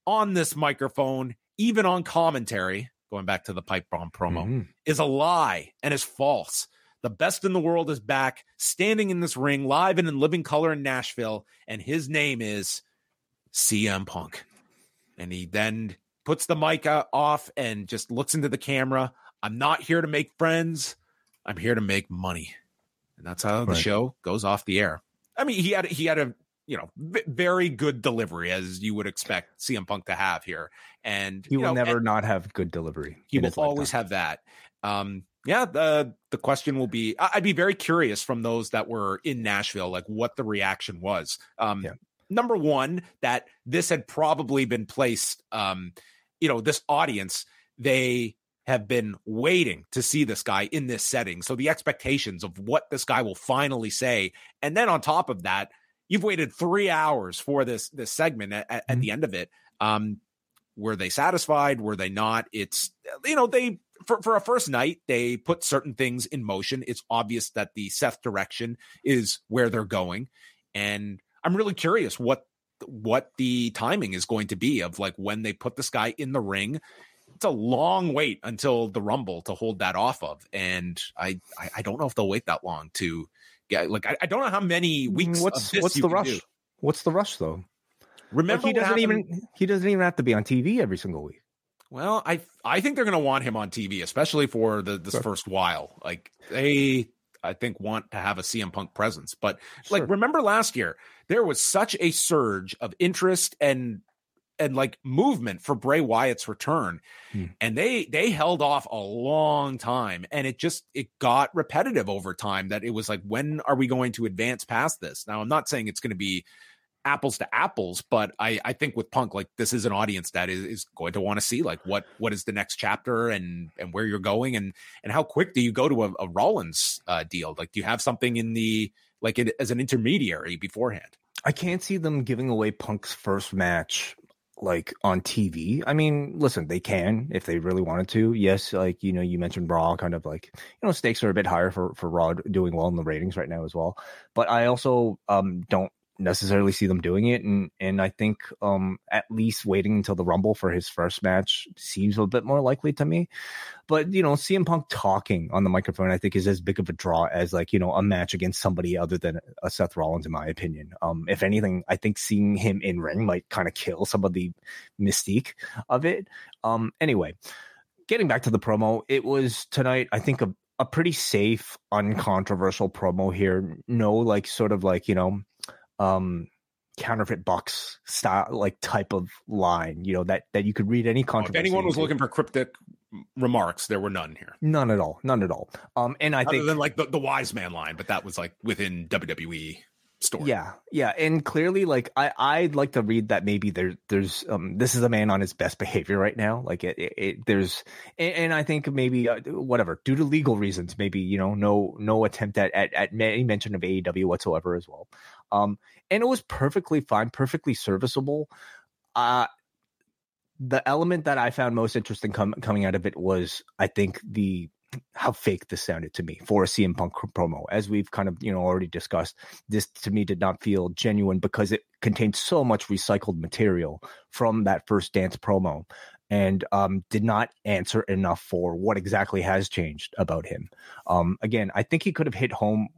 on this microphone, even on commentary, going back to the pipe bomb promo, Mm-hmm. is a lie and is false. The best in the world is back, standing in this ring live and in living color in Nashville, and his name is CM Punk. And he then puts the mic uh, off and just looks into the camera. I'm not here to make friends. I'm here to make money. And that's how the Right. show goes off the air. I mean, he had he had a you know v- very good delivery as you would expect CM Punk to have here, and He will know, never not have good delivery. he will always lifetime. have that. Um, yeah, the the question will be. I- I'd be very curious from those that were in Nashville, like what the reaction was. Um, Yeah. Number one, that this had probably been placed. Um, you know, this audience they have been waiting to see this guy in this setting. So the expectations of what this guy will finally say, and then on top of that, you've waited three hours for this this segment at, at, at the end of it. Um, were they satisfied? Were they not? It's you know they for for a first night they put certain things in motion. It's obvious that the Seth direction is where they're going, and I'm really curious what what the timing is going to be of like when they put this guy in the ring. It's a long wait until the Rumble to hold that off of, and I I, I don't know if they'll wait that long to get like I, I don't know how many weeks. What's what's the rush? do. What's the rush though? Remember Like, he doesn't even he doesn't even have to be on TV every single week. Well, I I think they're going to want him on TV, especially for the this Sure. first while. Like they, I think, want to have a CM Punk presence. But Sure. like, remember last year there was such a surge of interest and and like movement for Bray Wyatt's return, Hmm. and they they held off a long time, and it just it got repetitive over time. That it was like, when are we going to advance past this? Now, I'm not saying it's going to be apples to apples but i i think with punk like this is an audience that is, is going to want to see like what what is the next chapter and and where you're going and and how quick do you go to a, a rollins uh deal like do you have something in the like it, as an intermediary beforehand I can't see them giving away Punk's first match like on TV. I mean, listen, they can if they really wanted to. Yes, like you know, you mentioned Raw, kind of like you know, stakes are a bit higher for for Raw doing well in the ratings right now as well. But I also um don't necessarily see them doing it, and and I think um at least waiting until the Rumble for his first match seems a bit more likely to me. But you know, CM Punk talking on the microphone, I think, is as big of a draw as like you know a match against somebody other than a Seth Rollins, in my opinion. Um, if anything, I think seeing him in ring might kind of kill some of the mystique of it. Um, anyway, getting back to the promo, it was tonight. I think a a pretty safe, uncontroversial promo here. No, like sort of like you know, um counterfeit bucks style like type of line you know that that you could read any if anyone was looking for cryptic remarks there were none here None at all. None at all. Um, and I other think than like the, the wise man line but that was like within wwe story yeah, yeah, and clearly, like I, I'd like to read that maybe there, there's, um, this is a man on his best behavior right now. Like it, it, it there's, and, and I think maybe uh, whatever due to legal reasons, maybe you know, no, no attempt at at, at any mention of AEW whatsoever as well. Um, and it was perfectly fine, perfectly serviceable. Uh the element that I found most interesting com- coming out of it was, I think, the how fake this sounded to me for a CM Punk promo. As we've kind of you know already discussed, this to me did not feel genuine because it contained so much recycled material from that first dance promo, and um, did not answer enough for what exactly has changed about him. Um, again, I think he could have hit home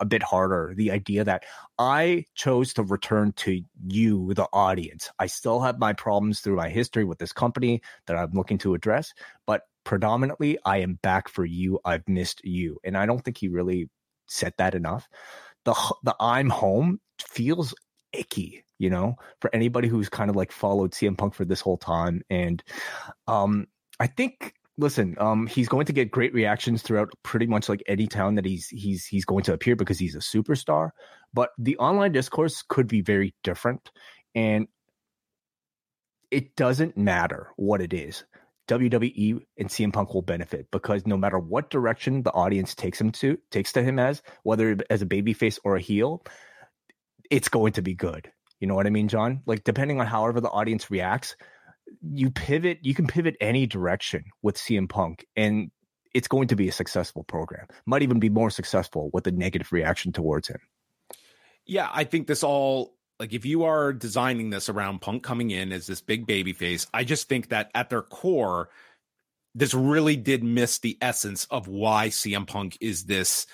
a- bit harder the idea that I chose to return to you, the audience. I still have my problems through my history with this company that I'm looking to address, but predominantly I am back for you. I've missed you. And I don't think he really said that enough. The the I'm home feels icky, you know, for anybody who's kind of like followed CM Punk for this whole time. And um I think listen, um he's going to get great reactions throughout pretty much like any town that he's he's he's going to appear because he's a superstar. But the online discourse could be very different. And it doesn't matter what it is. WWE and CM Punk will benefit because no matter what direction the audience takes him to takes to him as, whether as a babyface or a heel, it's going to be good. You know what I mean, John? Like depending on however the audience reacts, you pivot, you can pivot any direction with CM Punk and it's going to be a successful program. Might even be more successful with a negative reaction towards him. Yeah, I think this all like if you are designing this around Punk coming in as this big baby face, I just think that at their core, this really did miss the essence of why CM Punk is this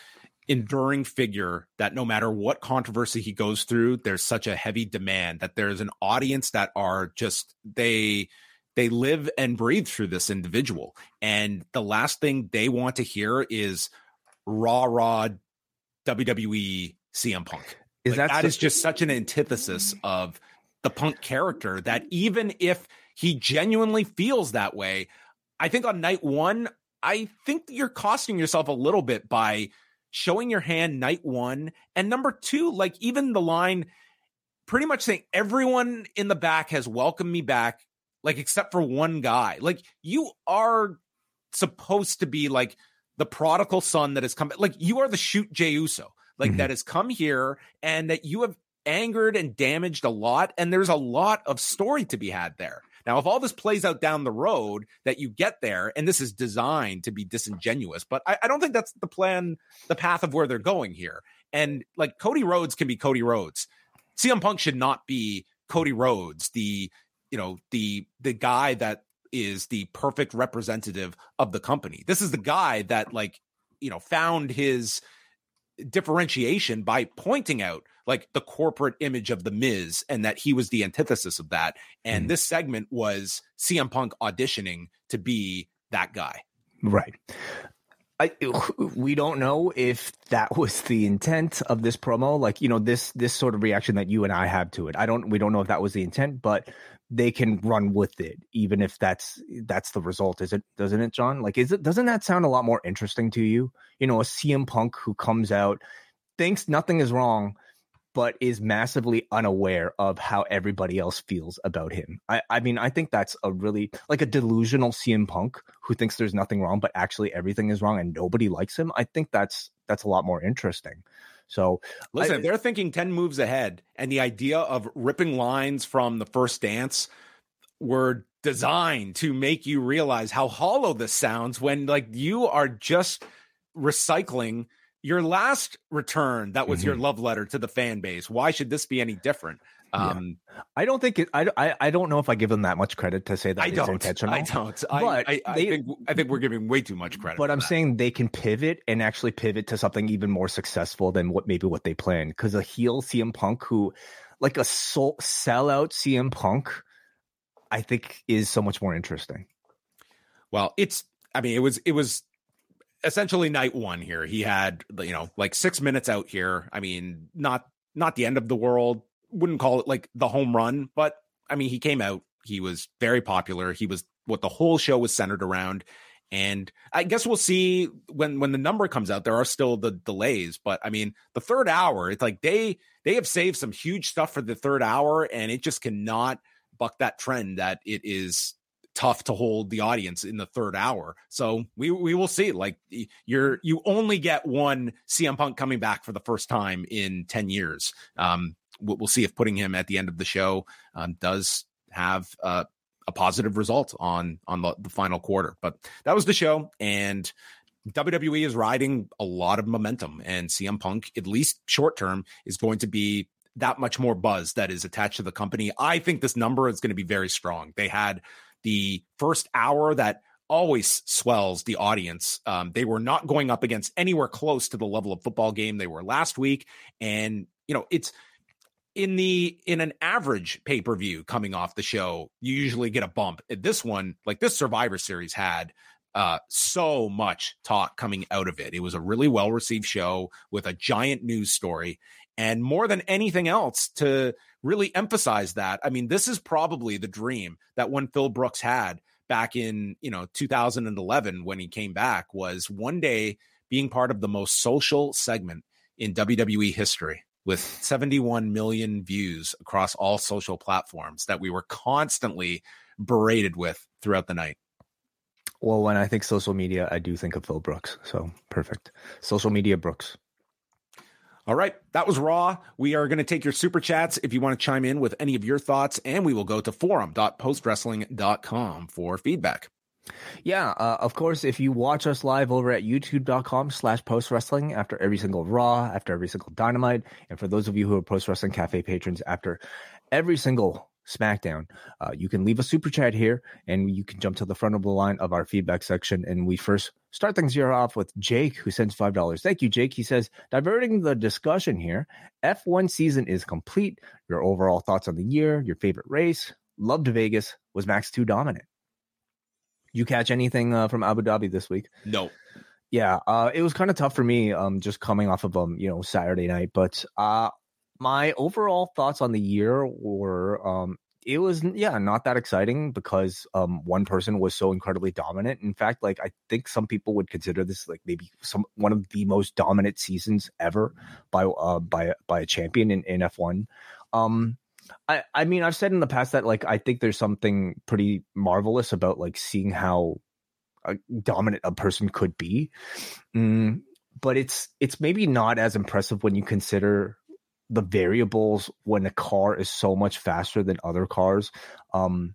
enduring figure that no matter what controversy he goes through, there's such a heavy demand that there's an audience that are just they they live and breathe through this individual. And the last thing they want to hear is raw raw WWE CM Punk. Is like, that that so- is just such an antithesis of the punk character that even if he genuinely feels that way, I think on night one, I think you're costing yourself a little bit by showing your hand night one. And number two, like even the line pretty much saying everyone in the back has welcomed me back, like except for one guy. Like you are supposed to be like the prodigal son that has come, like you are the shoot Jey Uso like Mhm. that has come here and that you have angered and damaged a lot and there's a lot of story to be had there now if all this plays out down the road that you get there and this is designed to be disingenuous but I, I don't think that's the plan the path of where they're going here. And like cody rhodes can be cody rhodes. Cm punk should not be cody rhodes the you know the the guy that is the perfect representative of the company. This is the guy that like you know found his differentiation by pointing out like the corporate image of the Miz and that he was the antithesis of that. And Mhm. this segment was CM Punk auditioning to be that guy. Right. I we don't know if that was the intent of this promo. Like, you know, this this sort of reaction that you and I have to it. I don't we don't know if that was the intent, but they can run with it, even if that's that's the result. Is it doesn't it, John? Like, is it doesn't that sound a lot more interesting to you? You know, a CM Punk who comes out, thinks nothing is wrong, but is massively unaware of how everybody else feels about him. I, I mean, I think that's a really like a delusional CM Punk who thinks there's nothing wrong, but actually everything is wrong and nobody likes him. I think that's that's a lot more interesting. So Listen, I- they're thinking 10 moves ahead and the idea of ripping lines from the first dance were designed to make you realize how hollow this sounds when like you are just recycling your last return that was your love letter to the fan base. Why should this be any different? Yeah. Um I don't think it. I, I I don't know if I give them that much credit to say that I don't. intentional. I don't. I, But I, I they- think I think we're giving way too much credit. But I'm that. saying they can pivot and actually pivot to something even more successful than what maybe what they planned. Because a heel CM Punk who, like a soul sellout CM Punk, I think is so much more interesting. Well, it's I mean, it was it was essentially night one here. He had you know like six minutes out here. I mean, not not the end of the world. Wouldn't call it like the home run, but I mean, he came out. He was very popular. He was what the whole show was centered around. And I guess we'll see when when the number comes out. There are still the delays, but I mean, the third hour, it's like they they have saved some huge stuff for the third hour, and it just cannot buck that trend that it is tough to hold the audience in the third hour. So we we will see. Like you're you only get one CM Punk coming back for the first time in ten years. Um, we'll, see if putting him at the end of the show um, does have uh, a positive result on on the, the final quarter. But that was the show, and WWE is riding a lot of momentum, and CM Punk, at least short term, is going to be that much more buzz that is attached to the company. I think this number is going to be very strong. They had the first hour that always swells the audience. Um, they were not going up against anywhere close to the level of football game they were last week, and you know it's in the in an average pay per view coming off the show, you usually get a bump. This one, like this Survivor Series, had uh, so much talk coming out of it. It was a really well received show with a giant news story, and more than anything else, to really emphasize that. I mean, this is probably the dream that when Phil Brooks had back in you know 2011 when he came back was one day being part of the most social segment in WWE history with 71 million views across all social platforms that we were constantly berated with throughout the night. Well, when I think social media, I do think of Phil Brooks. So perfect. Social media Brooks. All right, that was Raw. We are going to take your super chats if you want to chime in with any of your thoughts, and we will go to forum.postwrestling.com for feedback. Yeah, uh, of course, if you watch us live over at youtube.com slash post wrestling after every single Raw, after every single Dynamite, and for those of you who are post wrestling cafe patrons after every single SmackDown, uh, you can leave a super chat here and you can jump to the front of the line of our feedback section. And we first start things here off with Jake, who sends $5. Thank you, Jake. He says, diverting the discussion here, F1 season is complete. Your overall thoughts on the year, your favorite race, loved Vegas, was Max too dominant? you catch anything uh, from Abu Dhabi this week? No. Yeah, uh, it was kind of tough for me, um, just coming off of um, you know, Saturday night. But uh, my overall thoughts on the year were, um, it was yeah, not that exciting because um, one person was so incredibly dominant. In fact, like I think some people would consider this like maybe some one of the most dominant seasons ever by uh by by a champion in, in F1. Um, I, I mean, I've said in the past that like I think there's something pretty marvelous about like seeing how uh, dominant a person could be, mm, but it's it's maybe not as impressive when you consider the variables when a car is so much faster than other cars, um,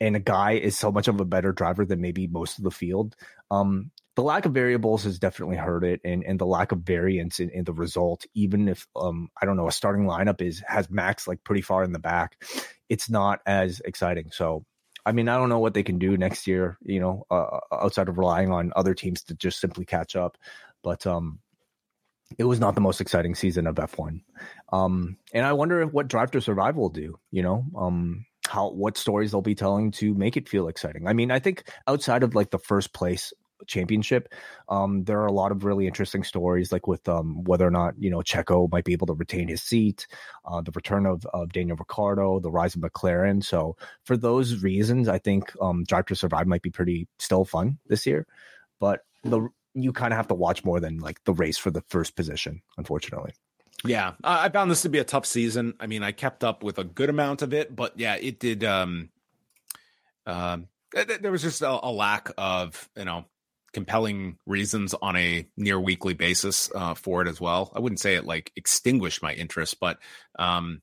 and a guy is so much of a better driver than maybe most of the field. Um, the lack of variables has definitely hurt it and, and the lack of variance in, in the result even if um i don't know a starting lineup is has max like pretty far in the back it's not as exciting so i mean i don't know what they can do next year you know uh, outside of relying on other teams to just simply catch up but um it was not the most exciting season of f1 um and i wonder what drive to survive will do you know um how what stories they'll be telling to make it feel exciting. I mean, I think outside of like the first place championship. Um, there are a lot of really interesting stories, like with um, whether or not you know Checo might be able to retain his seat, uh, the return of, of Daniel Ricciardo, the rise of McLaren. So for those reasons, I think um, Drive to Survive might be pretty still fun this year. But the you kind of have to watch more than like the race for the first position, unfortunately. Yeah, I found this to be a tough season. I mean, I kept up with a good amount of it, but yeah, it did. Um, um, there was just a, a lack of you know compelling reasons on a near weekly basis uh, for it as well. I wouldn't say it like extinguished my interest, but um,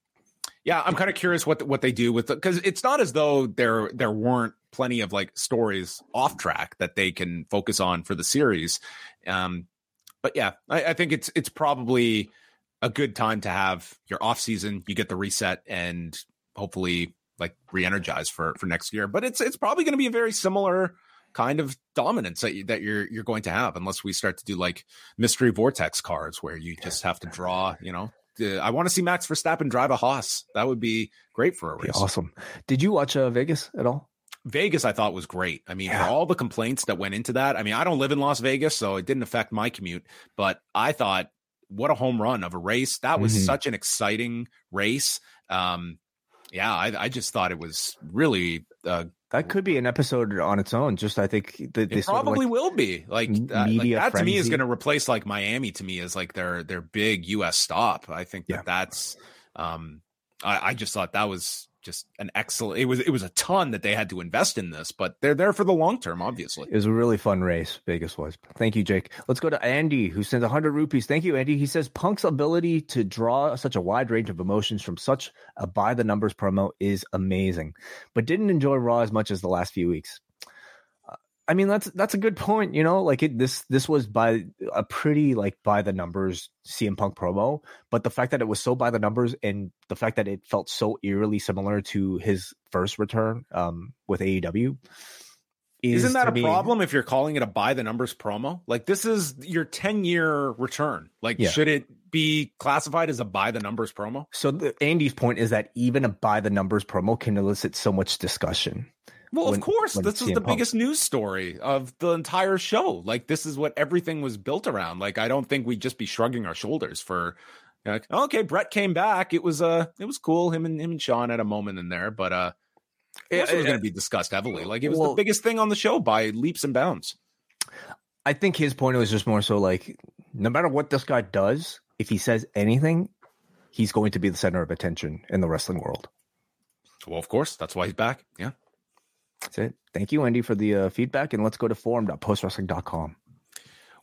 yeah, I'm kind of curious what what they do with because it's not as though there there weren't plenty of like stories off track that they can focus on for the series. Um, but yeah, I, I think it's it's probably a good time to have your off season. You get the reset and hopefully like re-energize for for next year. But it's it's probably going to be a very similar kind of dominance that, you, that you're you're going to have unless we start to do like mystery vortex cards where you just have to draw you know I want to see Max Verstappen drive a Haas. That would be great for a race. awesome. Did you watch uh, Vegas at all? Vegas, I thought was great. I mean, yeah. all the complaints that went into that. I mean, I don't live in Las Vegas, so it didn't affect my commute. But I thought, what a home run of a race! That was mm-hmm. such an exciting race. Um, yeah, I, I, just thought it was really uh, that could be an episode on its own. Just I think that it probably like, will be like, uh, like that to me is going to replace like Miami to me as like their their big U.S. stop. I think that yeah. that's. Um, I, I just thought that was just an excellent. It was it was a ton that they had to invest in this, but they're there for the long term. Obviously, it was a really fun race. Vegas was. Thank you, Jake. Let's go to Andy, who sends hundred rupees. Thank you, Andy. He says Punk's ability to draw such a wide range of emotions from such a by the numbers promo is amazing, but didn't enjoy Raw as much as the last few weeks. I mean that's that's a good point. You know, like it, this this was by a pretty like by the numbers CM Punk promo, but the fact that it was so by the numbers and the fact that it felt so eerily similar to his first return um, with AEW. Is Isn't that a me, problem if you're calling it a by the numbers promo? Like this is your 10 year return. Like yeah. should it be classified as a by the numbers promo? So the, Andy's point is that even a by the numbers promo can elicit so much discussion. Well, when, of course, this is the Punk. biggest news story of the entire show. Like, this is what everything was built around. Like, I don't think we'd just be shrugging our shoulders for, like, okay, Brett came back. It was uh, it was cool. Him and him and Sean had a moment in there, but uh, it, it was going to be discussed heavily. Like, it was well, the biggest thing on the show by leaps and bounds. I think his point was just more so like, no matter what this guy does, if he says anything, he's going to be the center of attention in the wrestling world. Well, of course, that's why he's back. Yeah. That's it. Thank you, Andy, for the uh, feedback. And let's go to forum.postwrestling.com.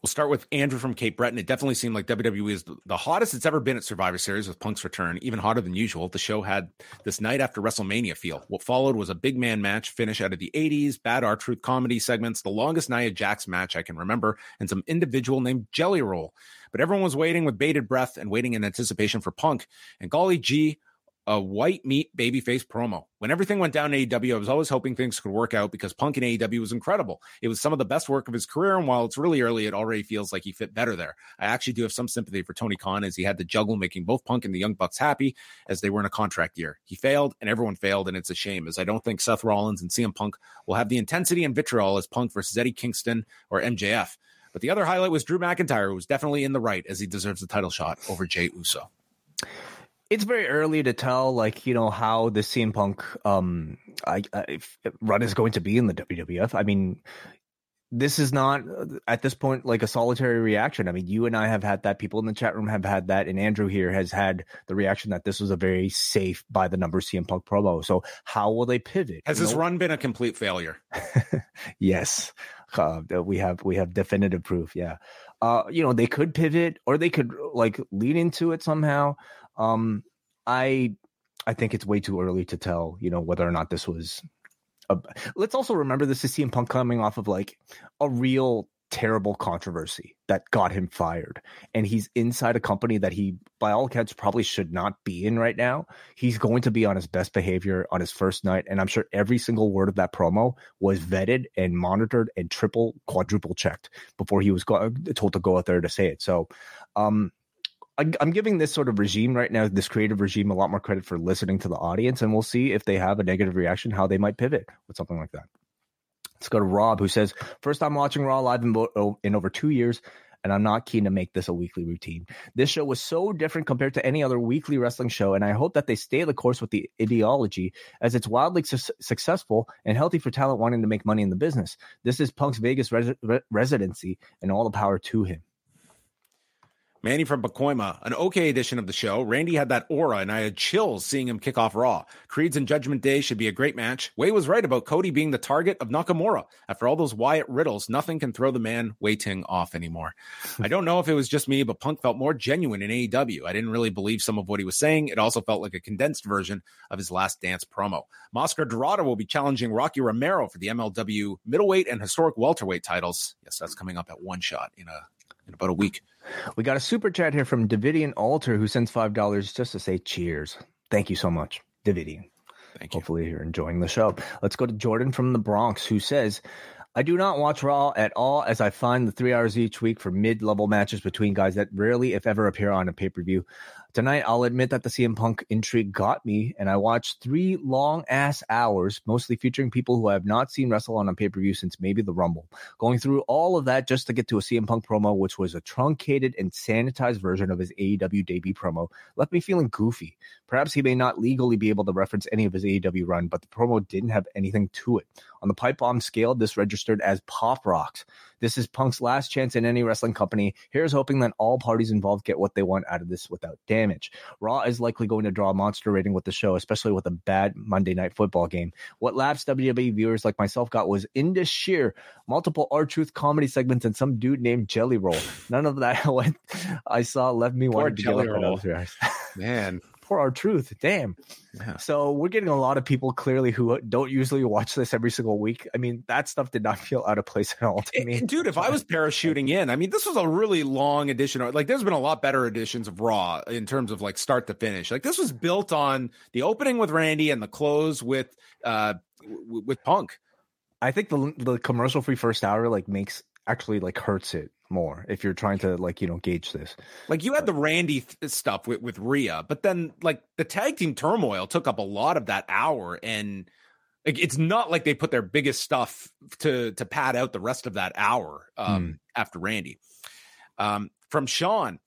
We'll start with Andrew from Cape Breton. It definitely seemed like WWE is the hottest it's ever been at Survivor Series with Punk's return, even hotter than usual. The show had this night after WrestleMania feel. What followed was a big man match finish out of the 80s, bad R-Truth comedy segments, the longest Nia Jax match I can remember, and some individual named Jelly Roll. But everyone was waiting with bated breath and waiting in anticipation for Punk. And golly gee, a white meat babyface promo. When everything went down in AEW, I was always hoping things could work out because Punk in AEW was incredible. It was some of the best work of his career, and while it's really early, it already feels like he fit better there. I actually do have some sympathy for Tony Khan as he had to juggle making both Punk and the Young Bucks happy as they were in a contract year. He failed, and everyone failed, and it's a shame as I don't think Seth Rollins and CM Punk will have the intensity and vitriol as Punk versus Eddie Kingston or MJF. But the other highlight was Drew McIntyre, who was definitely in the right as he deserves the title shot over Jey Uso it's very early to tell, like you know, how the CM Punk um I, I, run is going to be in the WWF. I mean, this is not at this point like a solitary reaction. I mean, you and I have had that. People in the chat room have had that, and Andrew here has had the reaction that this was a very safe by the number CM Punk promo. So, how will they pivot? Has you this know? run been a complete failure? yes, uh, we have we have definitive proof. Yeah, uh, you know, they could pivot or they could like lead into it somehow. Um, I I think it's way too early to tell, you know, whether or not this was. A, let's also remember this is CM Punk coming off of like a real terrible controversy that got him fired, and he's inside a company that he, by all accounts, probably should not be in right now. He's going to be on his best behavior on his first night, and I'm sure every single word of that promo was vetted and monitored and triple, quadruple checked before he was go- told to go out there to say it. So, um, I'm giving this sort of regime right now, this creative regime, a lot more credit for listening to the audience, and we'll see if they have a negative reaction, how they might pivot with something like that. Let's go to Rob, who says, First time watching Raw live in, oh, in over two years, and I'm not keen to make this a weekly routine. This show was so different compared to any other weekly wrestling show, and I hope that they stay the course with the ideology as it's wildly su- successful and healthy for talent wanting to make money in the business. This is Punk's Vegas res- re- residency, and all the power to him. Manny from Pacoima, an okay edition of the show. Randy had that aura, and I had chills seeing him kick off Raw. Creeds and Judgment Day should be a great match. Wai was right about Cody being the target of Nakamura. After all those Wyatt riddles, nothing can throw the man Wai Ting off anymore. I don't know if it was just me, but Punk felt more genuine in AEW. I didn't really believe some of what he was saying. It also felt like a condensed version of his last dance promo. Mascara Dorada will be challenging Rocky Romero for the MLW middleweight and historic welterweight titles. Yes, that's coming up at one shot in a in about a week. We got a super chat here from Davidian Alter who sends five dollars just to say cheers. Thank you so much, Davidian. Thank you. Hopefully you're enjoying the show. Let's go to Jordan from the Bronx who says, I do not watch Raw at all as I find the three hours each week for mid level matches between guys that rarely, if ever, appear on a pay per view. Tonight, I'll admit that the CM Punk intrigue got me, and I watched three long ass hours, mostly featuring people who I have not seen wrestle on a pay per view since maybe the Rumble. Going through all of that just to get to a CM Punk promo, which was a truncated and sanitized version of his AEW debut promo, left me feeling goofy. Perhaps he may not legally be able to reference any of his AEW run, but the promo didn't have anything to it. On the pipe bomb scale, this registered as pop rocks. This is Punk's last chance in any wrestling company. Here's hoping that all parties involved get what they want out of this without damage. Raw is likely going to draw a monster rating with the show, especially with a bad Monday night football game. What laughs WWE viewers like myself got was Indus Sher, multiple R-Truth comedy segments, and some dude named Jelly Roll. None of that I saw left me wanting to get up Man, for R-Truth. Damn. Yeah. So we're getting a lot of people clearly who don't usually watch this every single week. I mean, that stuff did not feel out of place at all to me. Dude, if I was parachuting in, I mean, this was a really long edition. Like, there's been a lot better editions of Raw in terms of like start to finish. Like, this was built on the opening with Randy and the close with uh with Punk. I think the the commercial free first hour like makes actually like hurts it more if you're trying to like you know gauge this like you had the randy th- stuff with, with Rhea but then like the tag team turmoil took up a lot of that hour and like it's not like they put their biggest stuff to to pad out the rest of that hour um mm. after randy um from sean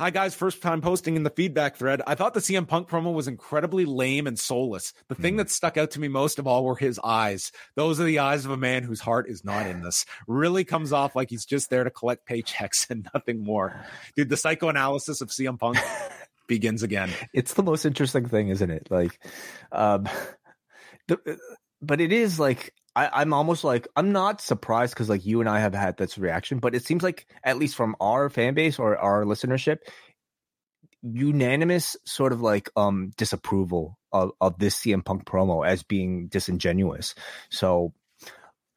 Hi guys, first time posting in the feedback thread. I thought the CM Punk promo was incredibly lame and soulless. The thing mm. that stuck out to me most of all were his eyes. Those are the eyes of a man whose heart is not in this. Really comes off like he's just there to collect paychecks and nothing more. Dude, the psychoanalysis of CM Punk begins again. It's the most interesting thing, isn't it? Like, um, the, but it is like I, I'm almost like I'm not surprised because like you and I have had this reaction, but it seems like at least from our fan base or our listenership, unanimous sort of like um disapproval of, of this CM Punk promo as being disingenuous. So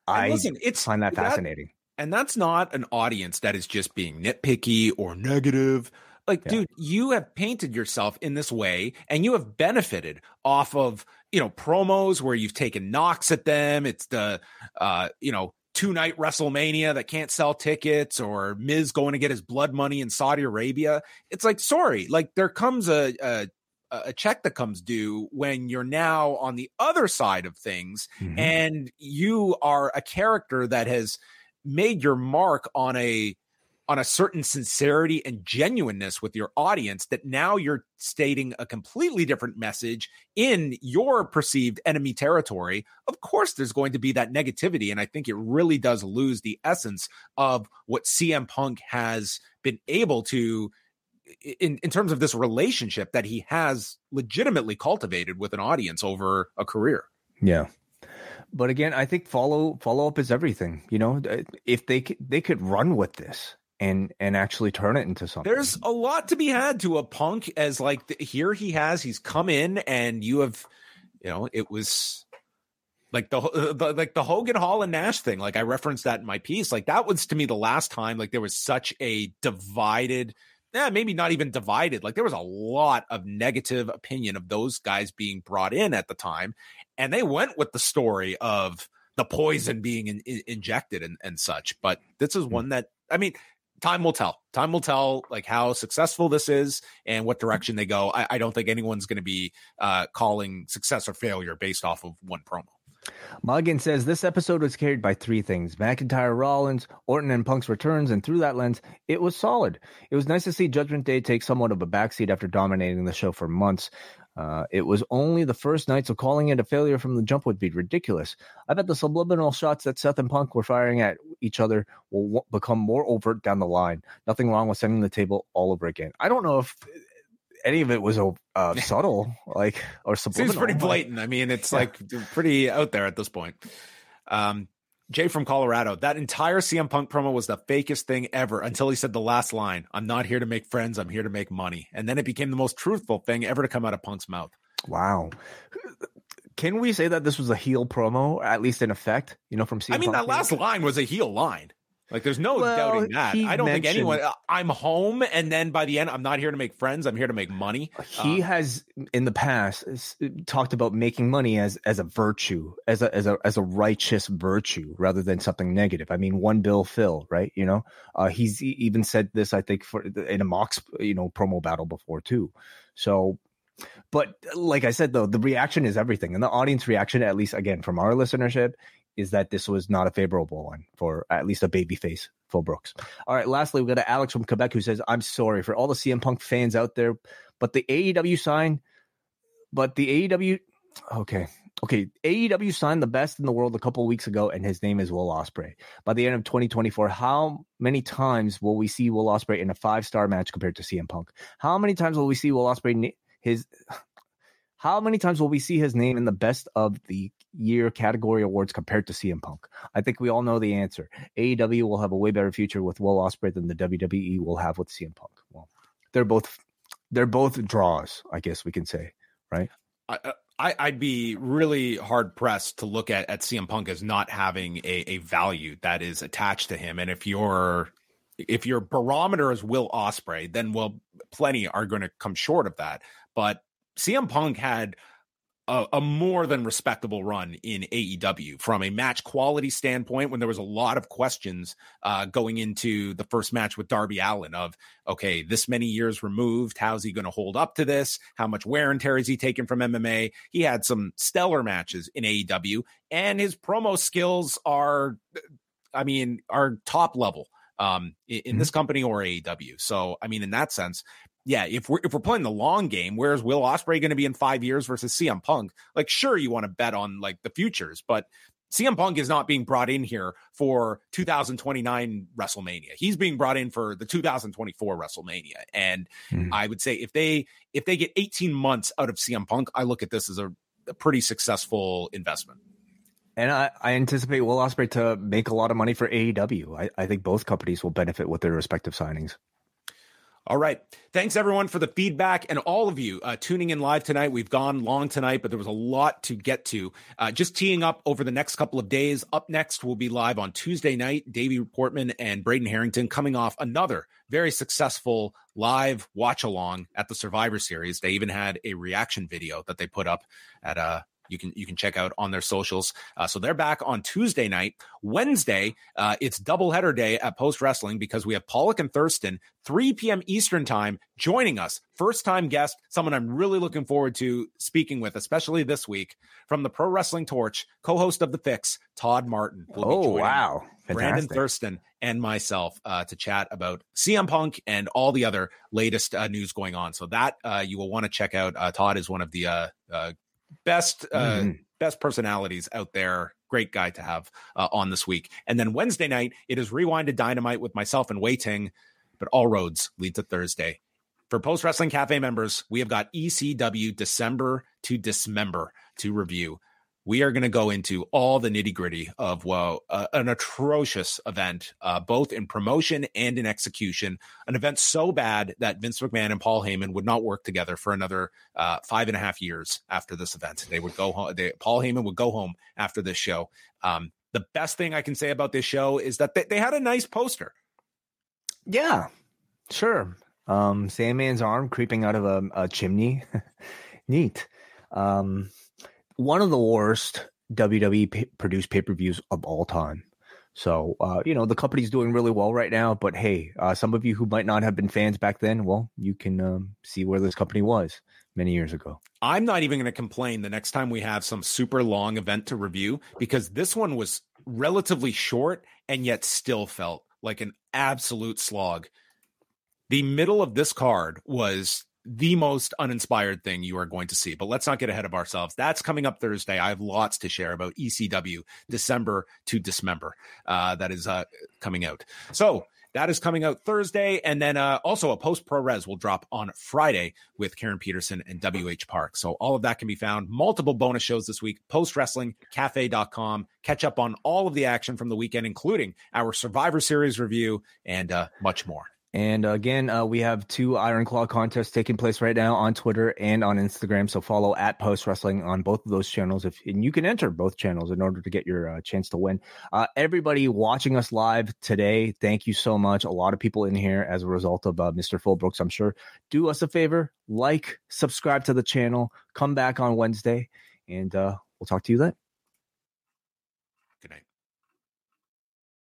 I listen, it's find that fascinating. That, and that's not an audience that is just being nitpicky or negative. Like, yeah. dude, you have painted yourself in this way and you have benefited off of, you know, promos where you've taken knocks at them. It's the, uh, you know, two night WrestleMania that can't sell tickets or Miz going to get his blood money in Saudi Arabia. It's like, sorry, like there comes a, a, a check that comes due when you're now on the other side of things mm-hmm. and you are a character that has made your mark on a on a certain sincerity and genuineness with your audience that now you're stating a completely different message in your perceived enemy territory, of course there's going to be that negativity. And I think it really does lose the essence of what CM Punk has been able to in, in terms of this relationship that he has legitimately cultivated with an audience over a career. Yeah but again i think follow follow up is everything you know if they they could run with this and and actually turn it into something. There's a lot to be had to a punk as like the, here he has he's come in and you have you know it was like the, the, like the Hogan Hall and Nash thing like I referenced that in my piece like that was to me the last time like there was such a divided yeah, maybe not even divided. Like there was a lot of negative opinion of those guys being brought in at the time, and they went with the story of the poison being in, in, injected and, and such. But this is hmm. one that I mean, time will tell. Time will tell, like how successful this is and what direction they go. I, I don't think anyone's going to be uh, calling success or failure based off of one promo. Mulligan says this episode was carried by three things McIntyre, Rollins, Orton, and Punk's returns, and through that lens, it was solid. It was nice to see Judgment Day take somewhat of a backseat after dominating the show for months. Uh, it was only the first night, so calling it a failure from the jump would be ridiculous. I bet the subliminal shots that Seth and Punk were firing at each other will w- become more overt down the line. Nothing wrong with setting the table all over again. I don't know if any of it was uh, subtle, like or subliminal. Seems pretty blatant. I mean, it's like pretty out there at this point. Um, Jay from Colorado, that entire CM Punk promo was the fakest thing ever until he said the last line I'm not here to make friends, I'm here to make money. And then it became the most truthful thing ever to come out of Punk's mouth. Wow. Can we say that this was a heel promo, at least in effect? You know, from CM I mean, Punk that last line was a heel line. Like, there's no well, doubting that. I don't think anyone. Uh, I'm home, and then by the end, I'm not here to make friends. I'm here to make money. He um, has, in the past, talked about making money as as a virtue, as a as a as a righteous virtue, rather than something negative. I mean, one bill Phil, right? You know, uh, he's even said this, I think, for in a Mox, you know, promo battle before too. So but like I said, though, the reaction is everything. And the audience reaction, at least again from our listenership, is that this was not a favorable one for at least a babyface Phil Brooks. All right, lastly, we got Alex from Quebec who says, I'm sorry for all the CM Punk fans out there, but the AEW sign, but the AEW, okay, okay, AEW signed the best in the world a couple weeks ago, and his name is Will Ospreay. By the end of 2024, how many times will we see Will Ospreay in a five star match compared to CM Punk? How many times will we see Will Ospreay his how many times will we see his name in the best of the year category awards compared to CM Punk? I think we all know the answer. AEW will have a way better future with Will Ospreay than the WWE will have with CM Punk. Well, they're both they're both draws, I guess we can say, right? I, uh, I I'd be really hard pressed to look at at CM Punk as not having a, a value that is attached to him, and if you're if your barometer is Will Ospreay, then well, plenty are going to come short of that. But CM Punk had a, a, more than respectable run in AEW from a match quality standpoint when there was a lot of questions uh, going into the first match with Darby Allin of, okay, this many years removed, how's he going to hold up to this? How much wear and tear is he taking from MMA? He had some stellar matches in AEW and his promo skills are, I mean, are top level um, in, in mm-hmm. this company or AEW. So, I mean, in that sense, yeah, if we're if we're playing the long game, where's Will Ospreay going to be in five years versus CM Punk? Like, sure, you want to bet on like the futures, but CM Punk is not being brought in here for 2029 WrestleMania. He's being brought in for the 2024 WrestleMania. And mm. I would say if they if they get 18 months out of CM Punk, I look at this as a, a pretty successful investment. And I, I anticipate Will Ospreay to make a lot of money for AEW. I, I think both companies will benefit with their respective signings. All right. Thanks everyone for the feedback and all of you uh, tuning in live tonight. We've gone long tonight, but there was a lot to get to. Uh, just teeing up over the next couple of days. Up next, we'll be live on Tuesday night. Davie Portman and Braden Herrington coming off another very successful live watch along at the Survivor Series. They even had a reaction video that they put up at uh, you can you can check out on their socials. Uh, so they're back on Tuesday night. Wednesday, uh, it's doubleheader day at Post Wrestling because we have Pollock and Thurston, 3 p.m. Eastern time, joining us. First time guest, someone I'm really looking forward to speaking with, especially this week from the Pro Wrestling Torch, co-host of the Fix, Todd Martin. oh wow, Fantastic. Brandon Thurston and myself uh, to chat about CM Punk and all the other latest uh, news going on. So that uh, you will want to check out. Uh, Todd is one of the uh, uh, best mm. best personalities out there. Great guy to have uh, on this week. And then Wednesday night, it is Rewind to Dynamite with myself and Wai Ting, but all roads lead to Thursday. For Post Wrestling Cafe members, we have got ECW December to Dismember to review we are going to go into all the nitty gritty of well, uh, an atrocious event, uh, both in promotion and in execution. An event so bad that Vince McMahon and Paul Heyman would not work together for another uh, five and a half years after this event. They would go home. They, Paul Heyman would go home after this show. Um, the best thing I can say about this show is that they, they had a nice poster. Yeah, sure. Um, Sandman's arm creeping out of a, a chimney. Neat. Um, one of the worst WWE produced pay per views of all time. So, uh, you know, the company's doing really well right now. But hey, uh, some of you who might not have been fans back then, well, you can um, see where this company was many years ago. I'm not even going to complain the next time we have some super long event to review because this one was relatively short and yet still felt like an absolute slog. The middle of this card was the most uninspired thing you are going to see. But let's not get ahead of ourselves. That's coming up Thursday. I have lots to share about ECW December to Dismember. Uh, that is uh, coming out. So that is coming out Thursday. And then uh, also a post Puroresu will drop on Friday with Karen Peterson and WH Park. So all of that can be found. Multiple bonus shows this week. Post wrestling cafe.com. Catch up on all of the action from the weekend, including our Survivor Series review and uh, much more. And again, uh, we have two Iron Claw contests taking place right now on Twitter and on Instagram. So follow at Post Wrestling on both of those channels. If and you can enter both channels in order to get your uh, chance to win. Uh, everybody watching us live today, thank you so much. A lot of people in here as a result of uh, Mr. Phil Brooks, I'm sure. Do us a favor, like, subscribe to the channel, come back on Wednesday, and uh, we'll talk to you then.